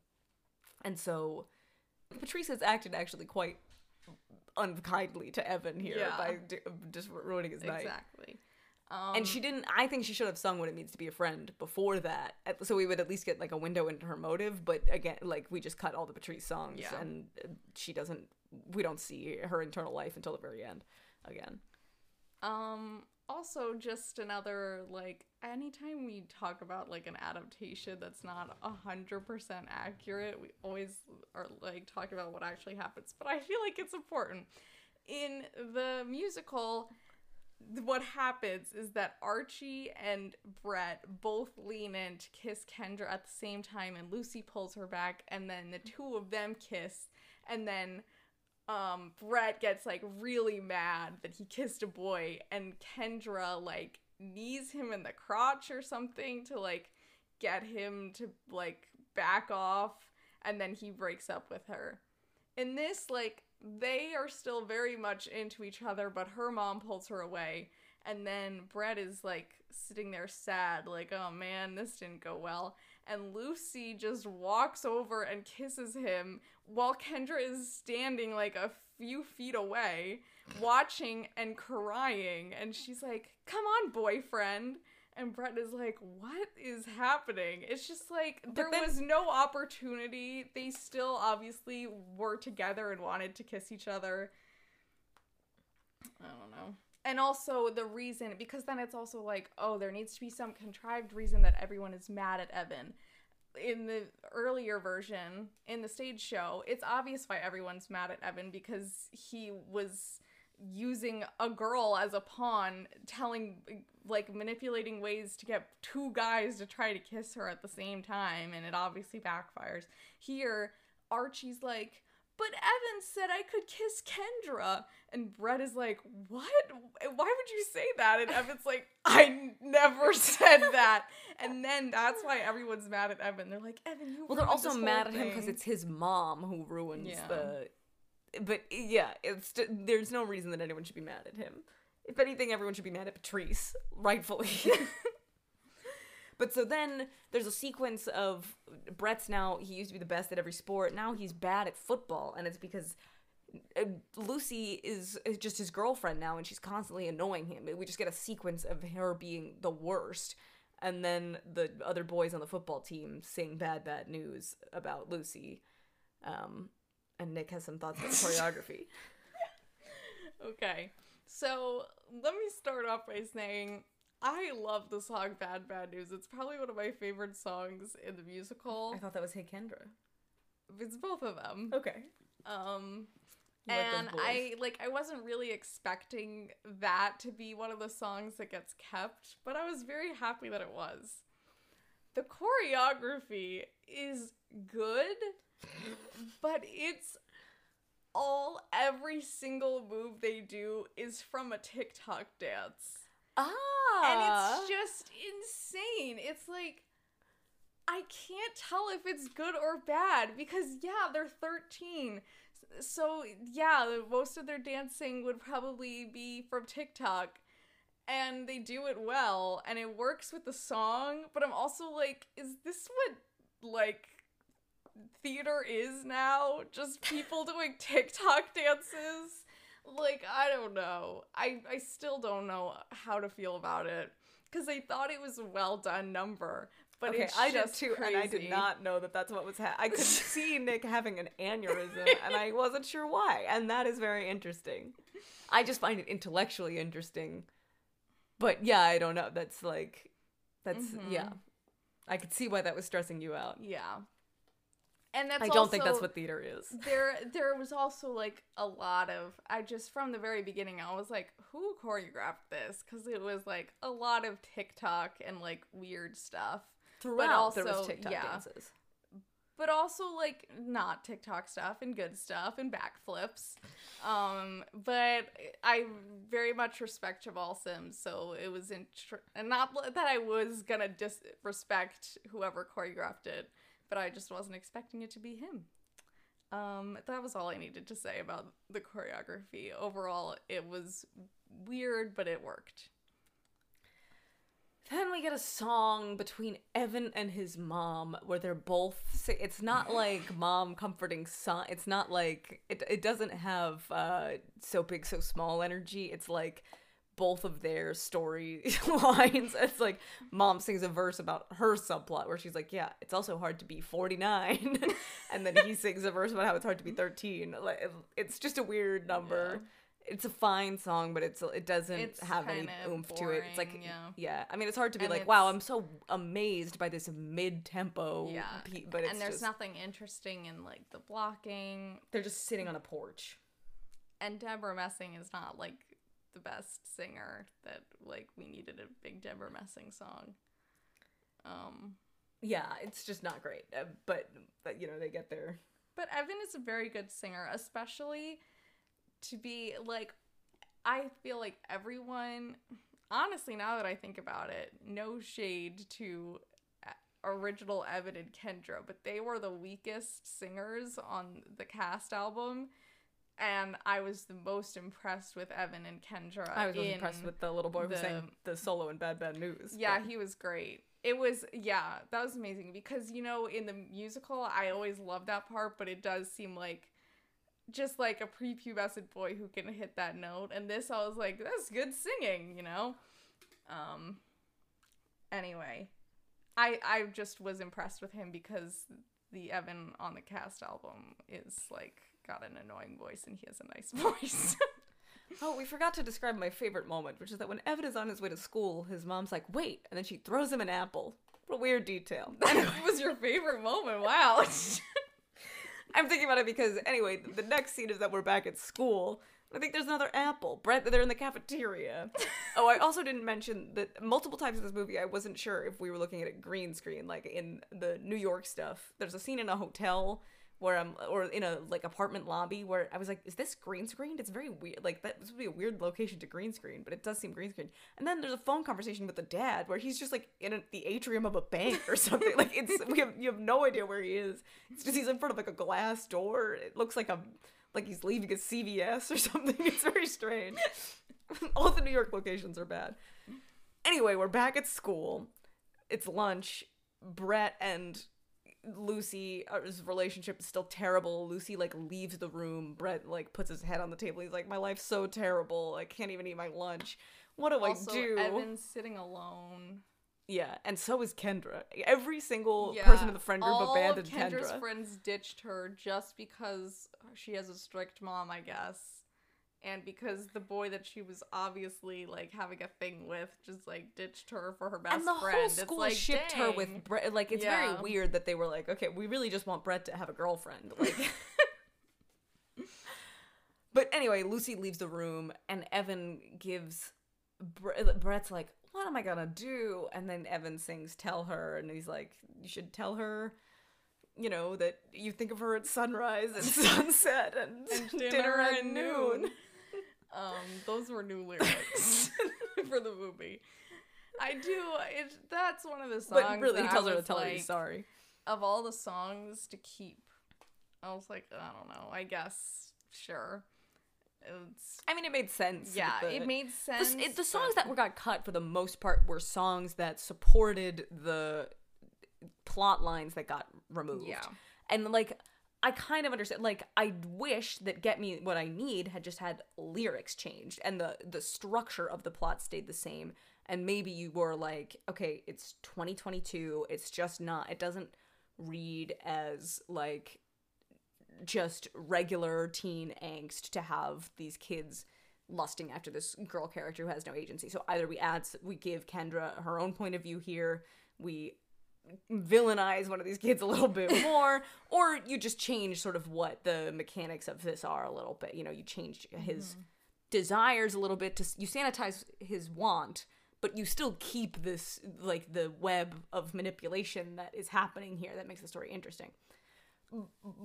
A: and so Patrice has acted actually quite unkindly to Evan here
B: Yeah.
A: by d- just ruining his night
B: exactly. Um,
A: and she didn't i think she should have sung what it means to be a friend before that so we would at least get like a window into her motive but again like we just cut all the patrice songs
B: Yeah.
A: and she doesn't we don't see her internal life until the very end again
B: Um also just another like anytime we talk about like an adaptation that's not a hundred percent accurate, we always are like talking about what actually happens. But I feel like it's important. In the musical, what happens is that Archie and Brett both lean in to kiss Kendra at the same time and Lucy pulls her back and then the two of them kiss and then um Brett gets like really mad that he kissed a boy and Kendra like knees him in the crotch or something to like get him to like back off and then he breaks up with her. In this like they are still very much into each other but her mom pulls her away and then Brett is like sitting there sad like oh man this didn't go well and Lucy just walks over and kisses him while Kendra is standing like a few feet away, watching and crying. And she's like, Come on, boyfriend. And Brett is like, What is happening? It's just like there
A: then-
B: was no opportunity. They still obviously were together and wanted to kiss each other. I don't know. And also the reason, because then it's also like, oh, there needs to be some contrived reason that everyone is mad at Evan. In the earlier version, in the stage show, it's obvious why everyone's mad at Evan because he was using a girl as a pawn, telling, like, manipulating ways to get two guys to try to kiss her at the same time, and it obviously backfires. Here, Archie's like, but Evan said I could kiss Kendra. And Brett is like, What? Why would you say that? And Evan's like, I never said that. And then that's why everyone's mad at Evan. They're like, Evan, you
A: well they're also mad at him because it's his mom who ruins
B: Yeah.
A: the but yeah it's there's no reason that anyone should be mad at him if anything everyone should be mad at patrice rightfully [LAUGHS] But so then there's a sequence of Brett's now he used to be the best at every sport. Now he's bad at football, and it's because uh, Lucy is, just his girlfriend now, and she's constantly annoying him. We just get a sequence of her being the worst, and then the other boys on the football team saying bad, bad news about Lucy. Um, and Nick has some thoughts about [LAUGHS] the choreography. [LAUGHS]
B: Okay. So let me start off by saying I love the song Bad Bad News. It's probably one of my favorite songs in the musical.
A: I thought that was Hey Kendra.
B: It's both of them.
A: Okay.
B: Um
A: You like those
B: and. I like I wasn't really expecting that to be one of the songs that gets kept, but I was very happy that it was. The choreography is good, but it's all every single move they do is from a TikTok dance.
A: Ah.
B: And it's just insane. It's like I can't tell if it's good or bad because yeah, they're 13. So yeah, most of their dancing would probably be from TikTok. And they do it well and it works with the song, but I'm also like, is this what like theater is now? Just people [LAUGHS] doing TikTok dances? Like, I don't know. I I still don't know how to feel about it because I thought it was a well done number, but
A: okay,
B: it's
A: I did
B: just
A: too, and I did not know that that's what was happening. I could [LAUGHS] see Nick having an aneurysm, and I wasn't sure why, and that is very interesting. I just find it intellectually interesting, but yeah, I don't know. That's like, that's
B: Mhm.
A: yeah. I could see why that was stressing you out.
B: Yeah, and that's
A: I don't think that's what theater is. [LAUGHS]
B: there there was also like a lot of I just from the very beginning I was like who choreographed this because it was like a lot of TikTok and like weird stuff
A: Throughout there
B: also-
A: was TikTok
B: yeah.
A: dances.
B: but also like not TikTok stuff and good stuff and backflips. Um, but I very much respect Jamal Sims, so it was int- and not that I was gonna disrespect whoever choreographed it, but I just wasn't expecting it to be him. Um, that was all I needed to say about the choreography. Overall, it was weird, but it worked.
A: Then we get a song between Evan and his mom where they're both. Sing- it's not [LAUGHS] like mom comforting son. It's not like it. It doesn't have uh, so big, so small energy. It's like both of their story lines. [LAUGHS] It's like mom sings a verse about her subplot where she's like, "Yeah, it's also hard to be 49," [LAUGHS] and then he sings a verse about how it's hard to be 13. Like it's just a weird number. Yeah it's a fine song, but it's it doesn't it's have any oomph boring, to it. It's like yeah. yeah. I mean, it's hard to be and like, wow, I'm so amazed by this mid tempo. Yeah, pe- but
B: and there's
A: just,
B: nothing interesting in like the blocking.
A: They're just sitting on a porch.
B: And Debra Messing is not like the best singer that like we needed a big Debra Messing song. Um.
A: Yeah, it's just not great, uh, but but you know they get there.
B: But Evan is a very good singer, especially to be like I feel like everyone honestly now that I think about it, no shade to original Evan and Kendra, but they were the weakest singers on the cast album. And I was the most impressed with Evan and Kendra.
A: I was impressed with the little boy who sang the solo in Bad Bad News.
B: Yeah, but. he was great. It was yeah, that was amazing because you know in the musical I always love that part, but it does seem like just like a prepubescent boy who can hit that note. And this, I was like, that's good singing, you know. Um. Anyway, I I just was impressed with him because the Evan on the cast album is like got an annoying voice and he has a nice [LAUGHS] voice.
A: oh, we forgot to describe my favorite moment, which is that when Evan is on his way to school, his mom's like, "Wait," and then she throws him an apple. What a weird detail. [LAUGHS]
B: That was your favorite moment. Wow. [LAUGHS]
A: I'm thinking about it because anyway, the next scene is that we're back at school. I think there's another apple. Brett, they're in the cafeteria. oh, I also didn't mention that multiple times in this movie, I wasn't sure if we were looking at a green screen, like in the New York stuff. There's a scene in a hotel where I'm or in a like apartment lobby where I was like, is this green screened? It's very weird. Like that this would be a weird location to green screen, but it does seem green screen. And then there's a phone conversation with the dad where he's just like in a, the atrium of a bank or something. [LAUGHS] like it's we have you have no idea where he is. It's just he's in front of like a glass door. It looks like a like he's leaving a CVS or [LAUGHS] something. It's very strange. [LAUGHS] All the New York locations are bad. Anyway, we're back at school. It's lunch. Brett and Lucy's uh, relationship is still terrible. Lucy like leaves the room. Brett like puts his head on the table. He's like, "My life's so terrible. I can't even eat my lunch. What do also, I do?"
B: Evan's sitting alone.
A: Yeah, and so is Kendra. Every single yeah, person in the friend group abandoned
B: Kendra's Kendra. Kendra's friends ditched her just because she has a strict mom, I guess and because the boy that she was obviously like having a thing with just like ditched her for her best
A: and the
B: friend.
A: Whole school
B: it's like
A: shipped
B: dang.
A: her with Brett. Like it's yeah. very weird that they were like, okay, we really just want Brett to have a girlfriend. Like. [LAUGHS] but anyway, Lucy leaves the room, and Evan gives Brett's like, "What am I gonna do?" And then Evan sings "Tell her," and he's like, "You should tell her." you know that you think of her at sunrise and [LAUGHS] sunset and, and dinner, dinner, at noon. noon.
B: Um, those were new lyrics [LAUGHS] for the movie. I do. It, that's one of the songs. But really, he tells her to tell like, her he's sorry. Of all the songs to keep, I was like, I don't know. I guess sure.
A: It's, I mean, it made sense.
B: Yeah, the, it made sense.
A: The, it, the songs that were got cut for the most part were songs that supported the plot lines that got removed. Yeah, and like I kind of understand. Like, I wish that "Get Me What I Need" had just had lyrics changed and the the structure of the plot stayed the same. And maybe you were like, okay, it's 2022. It's just not. It doesn't read as like just regular teen angst to have these kids lusting after this girl character who has no agency. So either we add, we give Kendra her own point of view here. We villainize one of these kids a little bit more or you just change sort of what the mechanics of this are a little bit you know you change his mm-hmm. desires a little bit to you sanitize his want but you still keep this like the web of manipulation that is happening here that makes the story interesting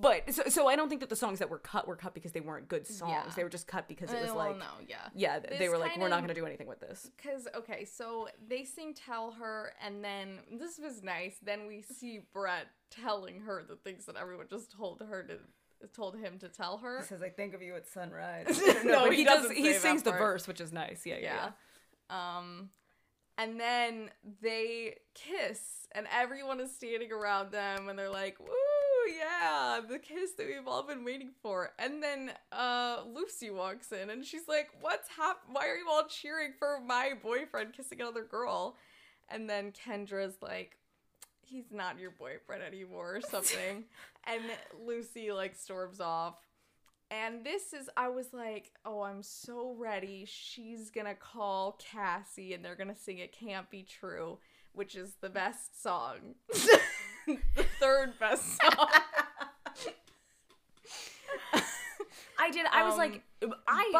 A: but so, so I don't think that the songs that were cut were cut because they weren't good songs.
B: Yeah.
A: They were just cut because it
B: Uh,
A: was
B: well,
A: like
B: no, yeah.
A: yeah, th- they were like we're not going to do anything with this.
B: Because, okay, so they sing Tell Her, and then this was nice. Then we see Brett telling her the things that everyone just told her to. Told him to tell her.
A: says, "I think of you at sunrise." [LAUGHS]
B: No,
A: but
B: he
A: he, does.
B: doesn't
A: He sings the
B: part.
A: verse, which is nice. Yeah, yeah.
B: Yeah. Um, and then they kiss, and everyone is standing around them, and they're like, "Woo, yeah, the kiss that we've all been waiting for." And then uh, Lucy walks in, and she's like, "What's happening? Why are you all cheering for my boyfriend kissing another girl?" And then Kendra's like, "He's not your boyfriend anymore," or something. [LAUGHS] and Lucy like storms off. And this is, I was like, oh, I'm so ready. She's gonna call Cassie and they're gonna sing It Can't Be True, which is the best song. [LAUGHS] [LAUGHS] third best song.
A: I did. I was
B: Um,
A: like, I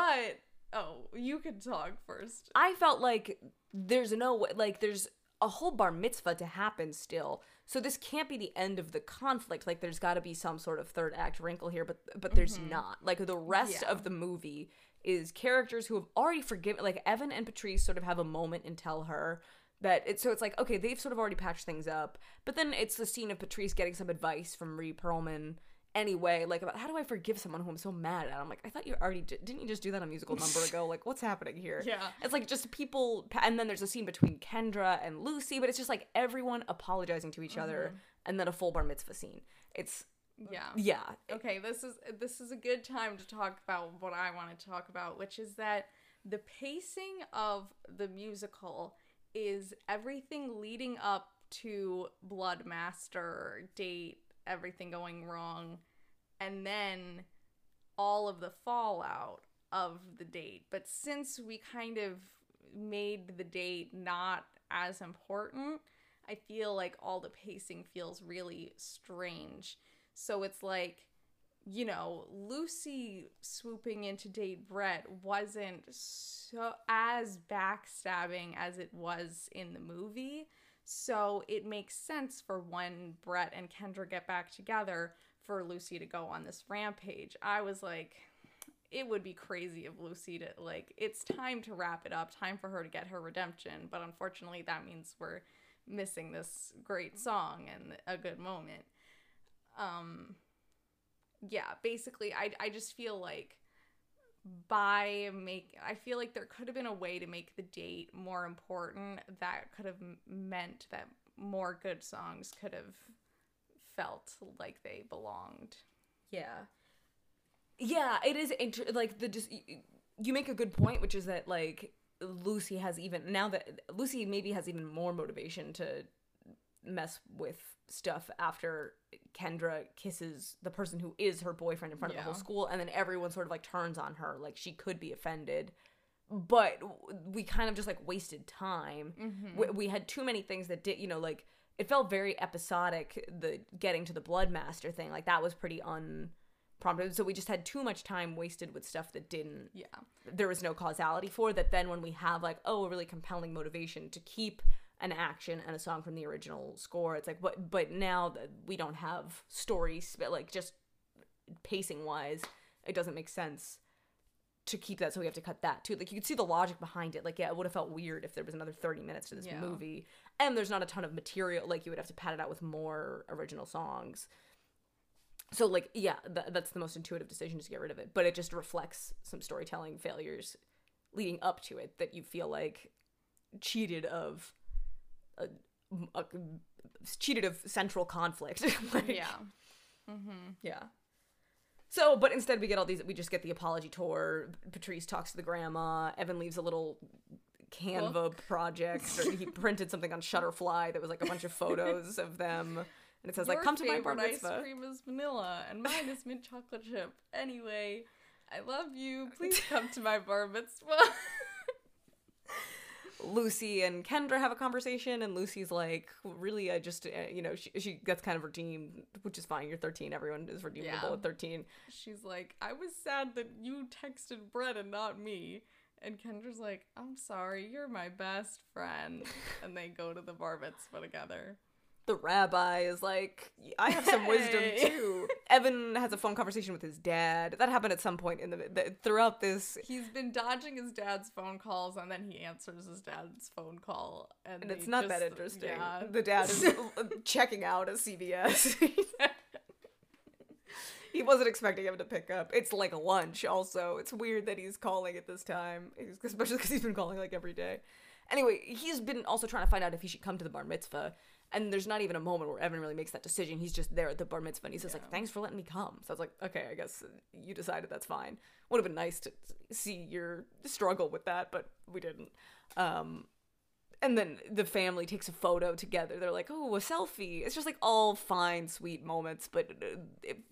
B: But, oh, you can talk first.
A: I felt like there's no way, like there's a whole bar mitzvah to happen still. So this can't be the end of the conflict. Like there's got to be some sort of third act wrinkle here, but but there's not. Like the rest
B: Mm-hmm. Yeah.
A: of the movie is characters who have already forgiven. Like Evan and Patrice sort of have a moment and tell her that it's so it's like okay they've sort of already patched things up, but then it's the scene of Patrice getting some advice from Rhea Perlman. Anyway, like about how do I forgive someone who I'm so mad at? I'm like, I thought you already did, didn't you just do that a musical [LAUGHS] number ago? Like, what's happening here?
B: Yeah.
A: It's like just people, and then there's a scene between Kendra and Lucy, but it's just like everyone apologizing to each other, mm-hmm. and then a full bar mitzvah scene. It's
B: Yeah.
A: yeah,
B: Okay, this is this is a good time to talk about what I want to talk about, which is that the pacing of the musical is everything leading up to Bloodmaster date, everything going wrong, and then all of the fallout of the date. But since we kind of made the date not as important, I feel like all the pacing feels really strange. So it's like, you know, Lucy swooping in to date Brett wasn't so as backstabbing as it was in the movie. So it makes sense for when Brett and Kendra get back together for Lucy to go on this rampage. I was like, it would be crazy of Lucy to like it's time to wrap it up, time for her to get her redemption, but unfortunately that means we're missing this great song and a good moment. Um yeah, basically I I just feel like by make I feel like there could have been a way to make the date more important that could have meant that more good songs could have felt like they belonged.
A: yeah, yeah. It is inter- like the just you make a good point, which is that like Lucy has even now that Lucy maybe has even more motivation to mess with stuff after Kendra kisses the person who is her boyfriend in front of the whole school, and then everyone sort of like turns on her, like she could be offended. But we kind of just like wasted time. Mm-hmm. We, we had too many things that did, you know, like it felt very episodic. The getting to the Bloodmaster thing, like that was pretty unprompted. So we just had too much time wasted with stuff that didn't
B: Yeah.
A: there was no causality for that then when we have like oh a really compelling motivation to keep an action and a song from the original score. It's like but but now that we don't have stories but like just pacing wise it doesn't make sense to keep that so we have to cut that too. Like you could see the logic behind it. Like yeah it would have felt weird if there was another 30 minutes to this
B: Yeah.
A: movie and there's not a ton of material like you would have to pad it out with more original songs. So like yeah th- that's the most intuitive decision is to get rid of it but it just reflects some storytelling failures leading up to it that you feel like cheated of a, a- cheated of central conflict [LAUGHS] Like,
B: Yeah. Mhm.
A: yeah so but instead we get all these we just get the apology tour patrice talks to the grandma evan leaves a little canva
B: Book.
A: project or he [LAUGHS] printed something on shutterfly that was like a bunch of photos of them and it says like come to my bar
B: favorite ice cream is vanilla, and mine is mint chocolate chip. Anyway, I love you. Please come to my bar mitzvah. [LAUGHS]
A: Lucy and Kendra have a conversation, and Lucy's like, "Really, I just, uh, you know, she she gets kind of redeemed, which is fine. You're 13. Everyone is redeemable
B: Yeah.
A: at 13."
B: She's like, I was sad that you texted Brett and not me. And Kendra's like, I'm sorry, you're my best friend. [LAUGHS] and they go to the bar mitzvah together.
A: The rabbi is like, I have some wisdom too. Evan has a phone conversation with his dad. That happened at some point in the, the throughout this,
B: He's been dodging his dad's phone calls, and then he answers his dad's phone call, and,
A: and it's not that interesting.
B: Yeah.
A: The dad is [LAUGHS] [LAUGHS] checking out at CVS. [LAUGHS] he wasn't expecting him to pick up. It's like lunch. Also, it's weird that he's calling at this time, especially because he's been calling like every day. Anyway, he's been also trying to find out if he should come to the bar mitzvah. And there's not even a moment where Evan really makes that decision. He's just there at the bar mitzvah and he says, like, thanks for letting me come. So I was like, okay, I guess you decided that's fine. Would have been nice to see your struggle with that, but we didn't. Um, and then the family takes a photo together. They're like, "Oh, a selfie." It's just like all fine, sweet moments, but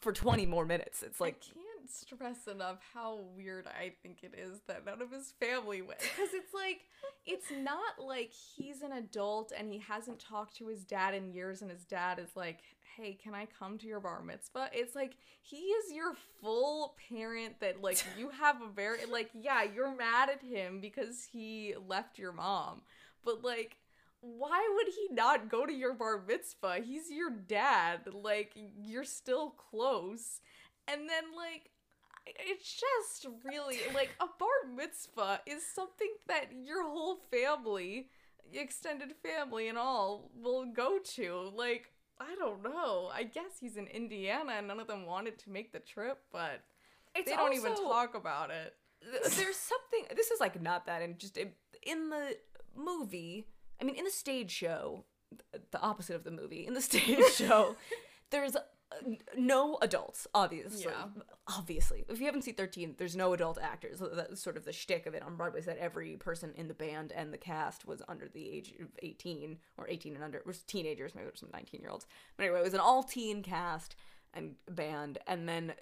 A: for 20 more minutes, it's like
B: can't stress enough how weird I think it is that none of his family went. Because it's like, it's not like he's an adult and he hasn't talked to his dad in years, and his dad is like, hey, can I come to your bar mitzvah? It's like, he is your full parent that, like, you [LAUGHS] have a very, like, yeah, you're mad at him because he left your mom. But, like, why would he not go to your bar mitzvah? He's your dad. Like, you're still close. And then, like, it's just really like a bar mitzvah is something that your whole family, extended family, and all will go to. Like, I don't know. I guess he's in Indiana and none of them wanted to make the trip, but
A: it's
B: they don't even talk about it.
A: there's something this is like not that and just in, the movie i mean in the stage show the opposite of the movie in the [LAUGHS] stage show there's no adults obviously.
B: Yeah.
A: obviously. If you haven't seen 13 there's no adult actors. That's sort of the shtick of it. On broadway is that every person in the band and the cast was under the age of 18 or 18 and under It was teenagers maybe some 19 year olds but anyway it was an all teen cast and band and then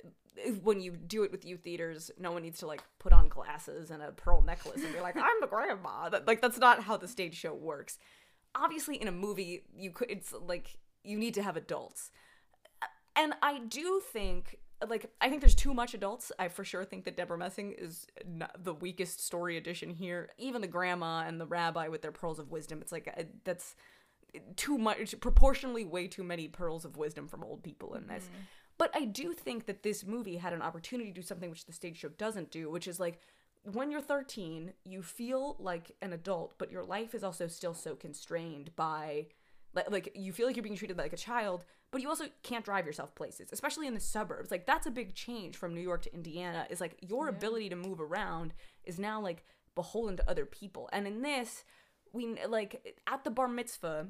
A: when you do it with youth theaters no one needs to like put on glasses and a pearl necklace and be like i'm the grandma. That, like that's not how the stage show works. Obviously in a movie you could it's like you need to have adults and i do think like i think there's too much adults. I for sure think that debra messing is the weakest story addition here. Even the grandma and the rabbi with their pearls of wisdom it's like uh, that's too much proportionally way too many pearls of wisdom from old people in this. But i do think that this movie had an opportunity to do something which the stage show doesn't do which is like when you're 13 you feel like an adult but your life is also still so constrained by like, like you feel like you're being treated like a child but you also can't drive yourself places especially in the suburbs. Like that's a big change from new york to indiana is like your ability to move around is now like beholden to other people. And in this we like at the bar mitzvah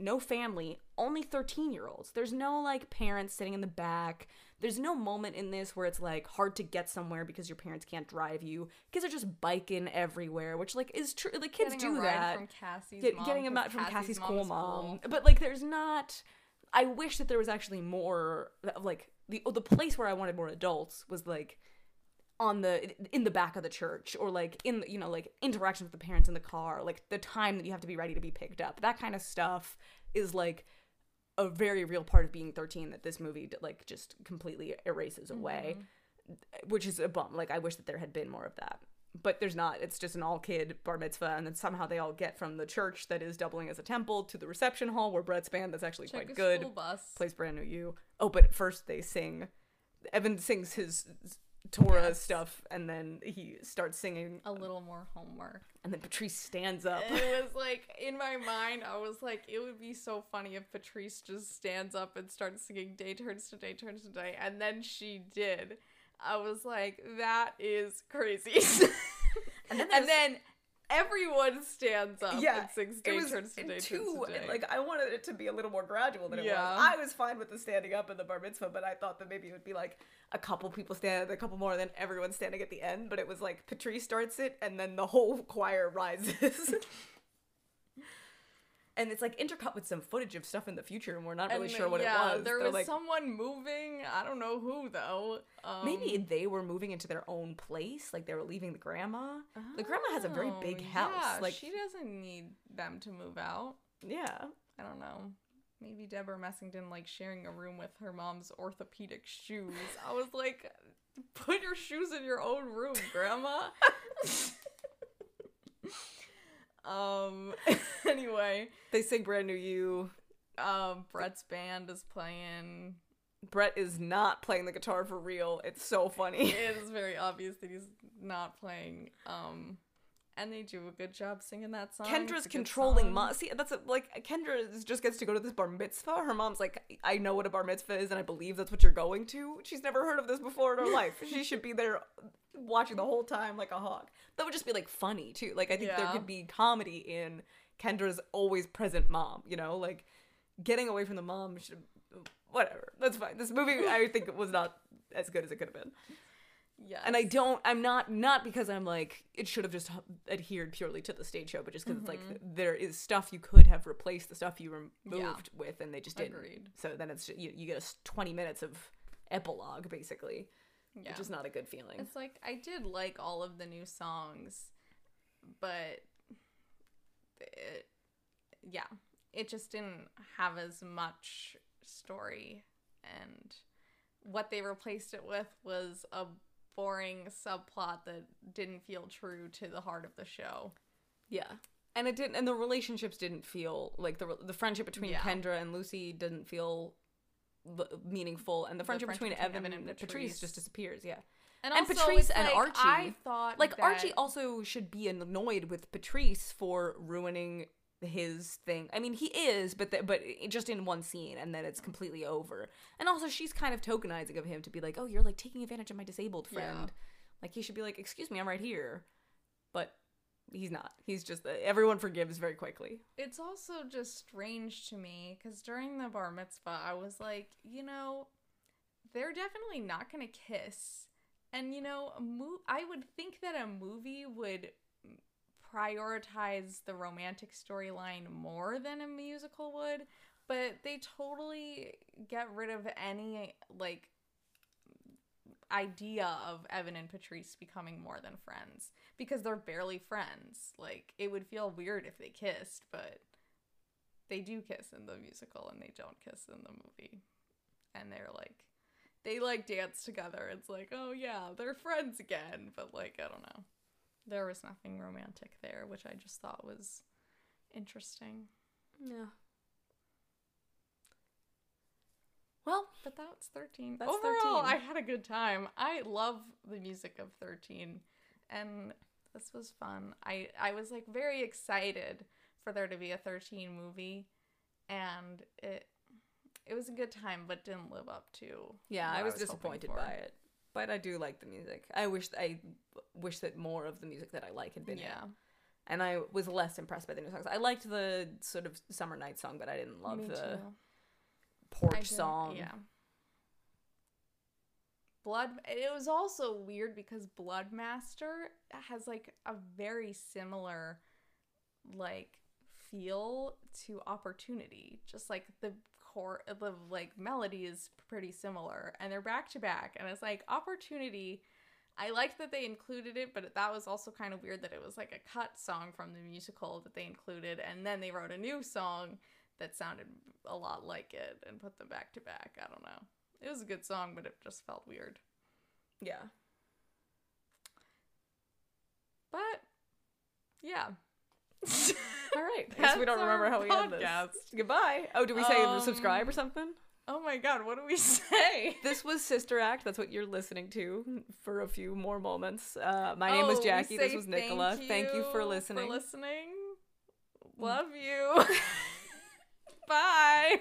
A: no family only 13 year olds there's no like parents sitting in the back. There's no moment in this where it's like hard to get somewhere because your parents can't drive you kids are just biking everywhere which like is true like kids
B: Getting
A: do
B: a ride
A: that.
B: from Cassie's
A: Get,
B: mom,
A: getting a from Cassie's, cool
B: is
A: mom. But like, there's not. I wish that there was actually more. Like the oh, the place where I wanted more adults was like on the in the back of the church or like in the, you know like interaction with the parents in the car like the time that you have to be ready to be picked up that kind of stuff is like a very real part of being 13 that this movie like just completely erases away mm-hmm. which is a bum like i wish that there had been more of that but there's not it's just an all kid bar mitzvah and then somehow they all get from the church that is doubling as a temple to the reception hall where brett's band that's actually
B: Check
A: quite good plays brand new you oh but first they sing evan sings his torah
B: Yes.
A: stuff and then he starts singing
B: a little more homework.
A: and then patrice stands up
B: it was like in my mind i was like it would be so funny if patrice just stands up and starts singing day turns to day turns to day and then she did i was like that is crazy
A: And [LAUGHS]
B: and
A: then
B: then, everyone stands up
A: yeah,
B: and sings
A: it
B: day
A: was
B: turns to day
A: too,
B: turns to day
A: like I wanted it to be a little more gradual than it
B: Yeah.
A: was. I was fine with the standing up in the bar mitzvah, but I thought that maybe it would be like a couple people stand, a couple more, and then everyone standing at the end. But it was like Patrice starts it, and then the whole choir rises. [LAUGHS] and it's like intercut with some footage of stuff in the future, and we're not really
B: And,
A: sure what
B: yeah,
A: it was.
B: there
A: They're
B: was
A: like,
B: someone moving i don't know who though um,
A: Maybe they were moving into their own place, like they were leaving the grandma. The grandma has a very
B: Oh,
A: big house.
B: yeah,
A: like,
B: she doesn't need them to move out
A: yeah.
B: I don't know. Maybe Debra Messing didn't like sharing a room with her mom's orthopedic shoes. I was like, put your shoes in your own room, grandma. [LAUGHS] um [LAUGHS] anyway,
A: They sing brand new you.
B: Um, Brett's band is playing.
A: Brett is not playing the guitar for real. It's so funny.
B: It is very obvious that he's not playing. Um, and they do a good job singing that song.
A: Kendra's controlling mom. See, that's a, like Kendra is- just gets to go to this bar mitzvah. Her mom's like, I know what a bar mitzvah is, and I believe that's what you're going to. She's never heard of this before in her life. She should be there watching the whole time like a hawk. That would just be like funny too. Like I think there could be comedy in Kendra's always present mom. You know, like getting away from the mom should. Whatever, that's fine. This movie, I think, was not as good as it could have been.
B: Yeah.
A: And I don't, I'm not, not because I'm like, it should have just adhered purely to the stage show, but just because it's like, there is stuff you could have replaced the stuff you removed
B: Mm-hmm. Yeah.
A: with, and they just didn't.
B: Agreed.
A: So then it's, you, you get a s- 20 minutes of epilogue, basically,
B: Yeah.
A: which is not a good feeling.
B: It's like I did like all of the new songs, but it, yeah, it just didn't have as much story, and what they replaced it with was a boring subplot that didn't feel true to the heart of the show.
A: Yeah. And it didn't, and the relationships didn't feel like the the friendship between
B: Yeah.
A: Kendra and Lucy didn't feel meaningful, and the friendship,
B: friendship
A: between,
B: between
A: Evan,
B: and
A: and Patrice.
B: Patrice.
A: just disappears. Yeah.
B: And,
A: And Patrice and
B: like,
A: Archie.
B: I thought
A: like Archie also should be annoyed with Patrice for ruining his thing. I mean, he is, but th- but just in one scene, and then it's completely over. And also, she's kind of tokenizing of him to be like, "Oh, you're like taking advantage of my disabled friend."
B: Yeah.
A: Like he should be like, "Excuse me, I'm right here," but he's not. He's just everyone forgives very quickly.
B: It's also just strange to me because during the bar mitzvah, I was like, you know, they're definitely not to kiss. And, you know, mo- I would think that a movie would prioritize the romantic storyline more than a musical would, but they totally get rid of any, like, idea of Evan and Patrice becoming more than friends because they're barely friends. Like it would feel weird if they kissed, but they do kiss in the musical and they don't kiss in the movie. And they're like they like dance together. It's like, "Oh yeah, they're friends again." But like, I don't know. There was nothing romantic there, which I just thought was interesting.
A: Yeah. Well,
B: But that's 13.
A: That's
B: Overall,
A: 13.
B: I had a good time. I love the music of 13 and this was fun. I I was like very excited for there to be a 13 movie and it it was a good time but didn't live up to
A: yeah, I was,
B: hoping
A: disappointed by it, but I do like the music. I wish I wish that more of the music that I like had been in.
B: Yeah.
A: and I was less impressed by the new songs. I liked the sort of summer night song, but I didn't love
B: Me
A: the
B: too.
A: Porch song.
B: Yeah. Blood it was also weird because Bloodmaster has like a very similar like feel to opportunity. Just like the core the like melody is pretty similar and they're back to back and it's like opportunity I liked that they included it, but that was also kind of weird that it was like a cut song from the musical that they included, and then they wrote a new song that sounded a lot like it and put them back to back. I don't know. It was a good song, but it just felt weird.
A: yeah.
B: But yeah. [LAUGHS]
A: All right. Guess we don't remember how we end this. Goodbye. Oh, do we say
B: Um,
A: subscribe or something?
B: oh my god, what do we [LAUGHS] say?
A: This was Sister Act. That's what you're listening to for a few more moments. Uh, my name was
B: Oh,
A: Jackie. This was Nicola. Thank you for listening.
B: For listening. Love you. [LAUGHS] Bye.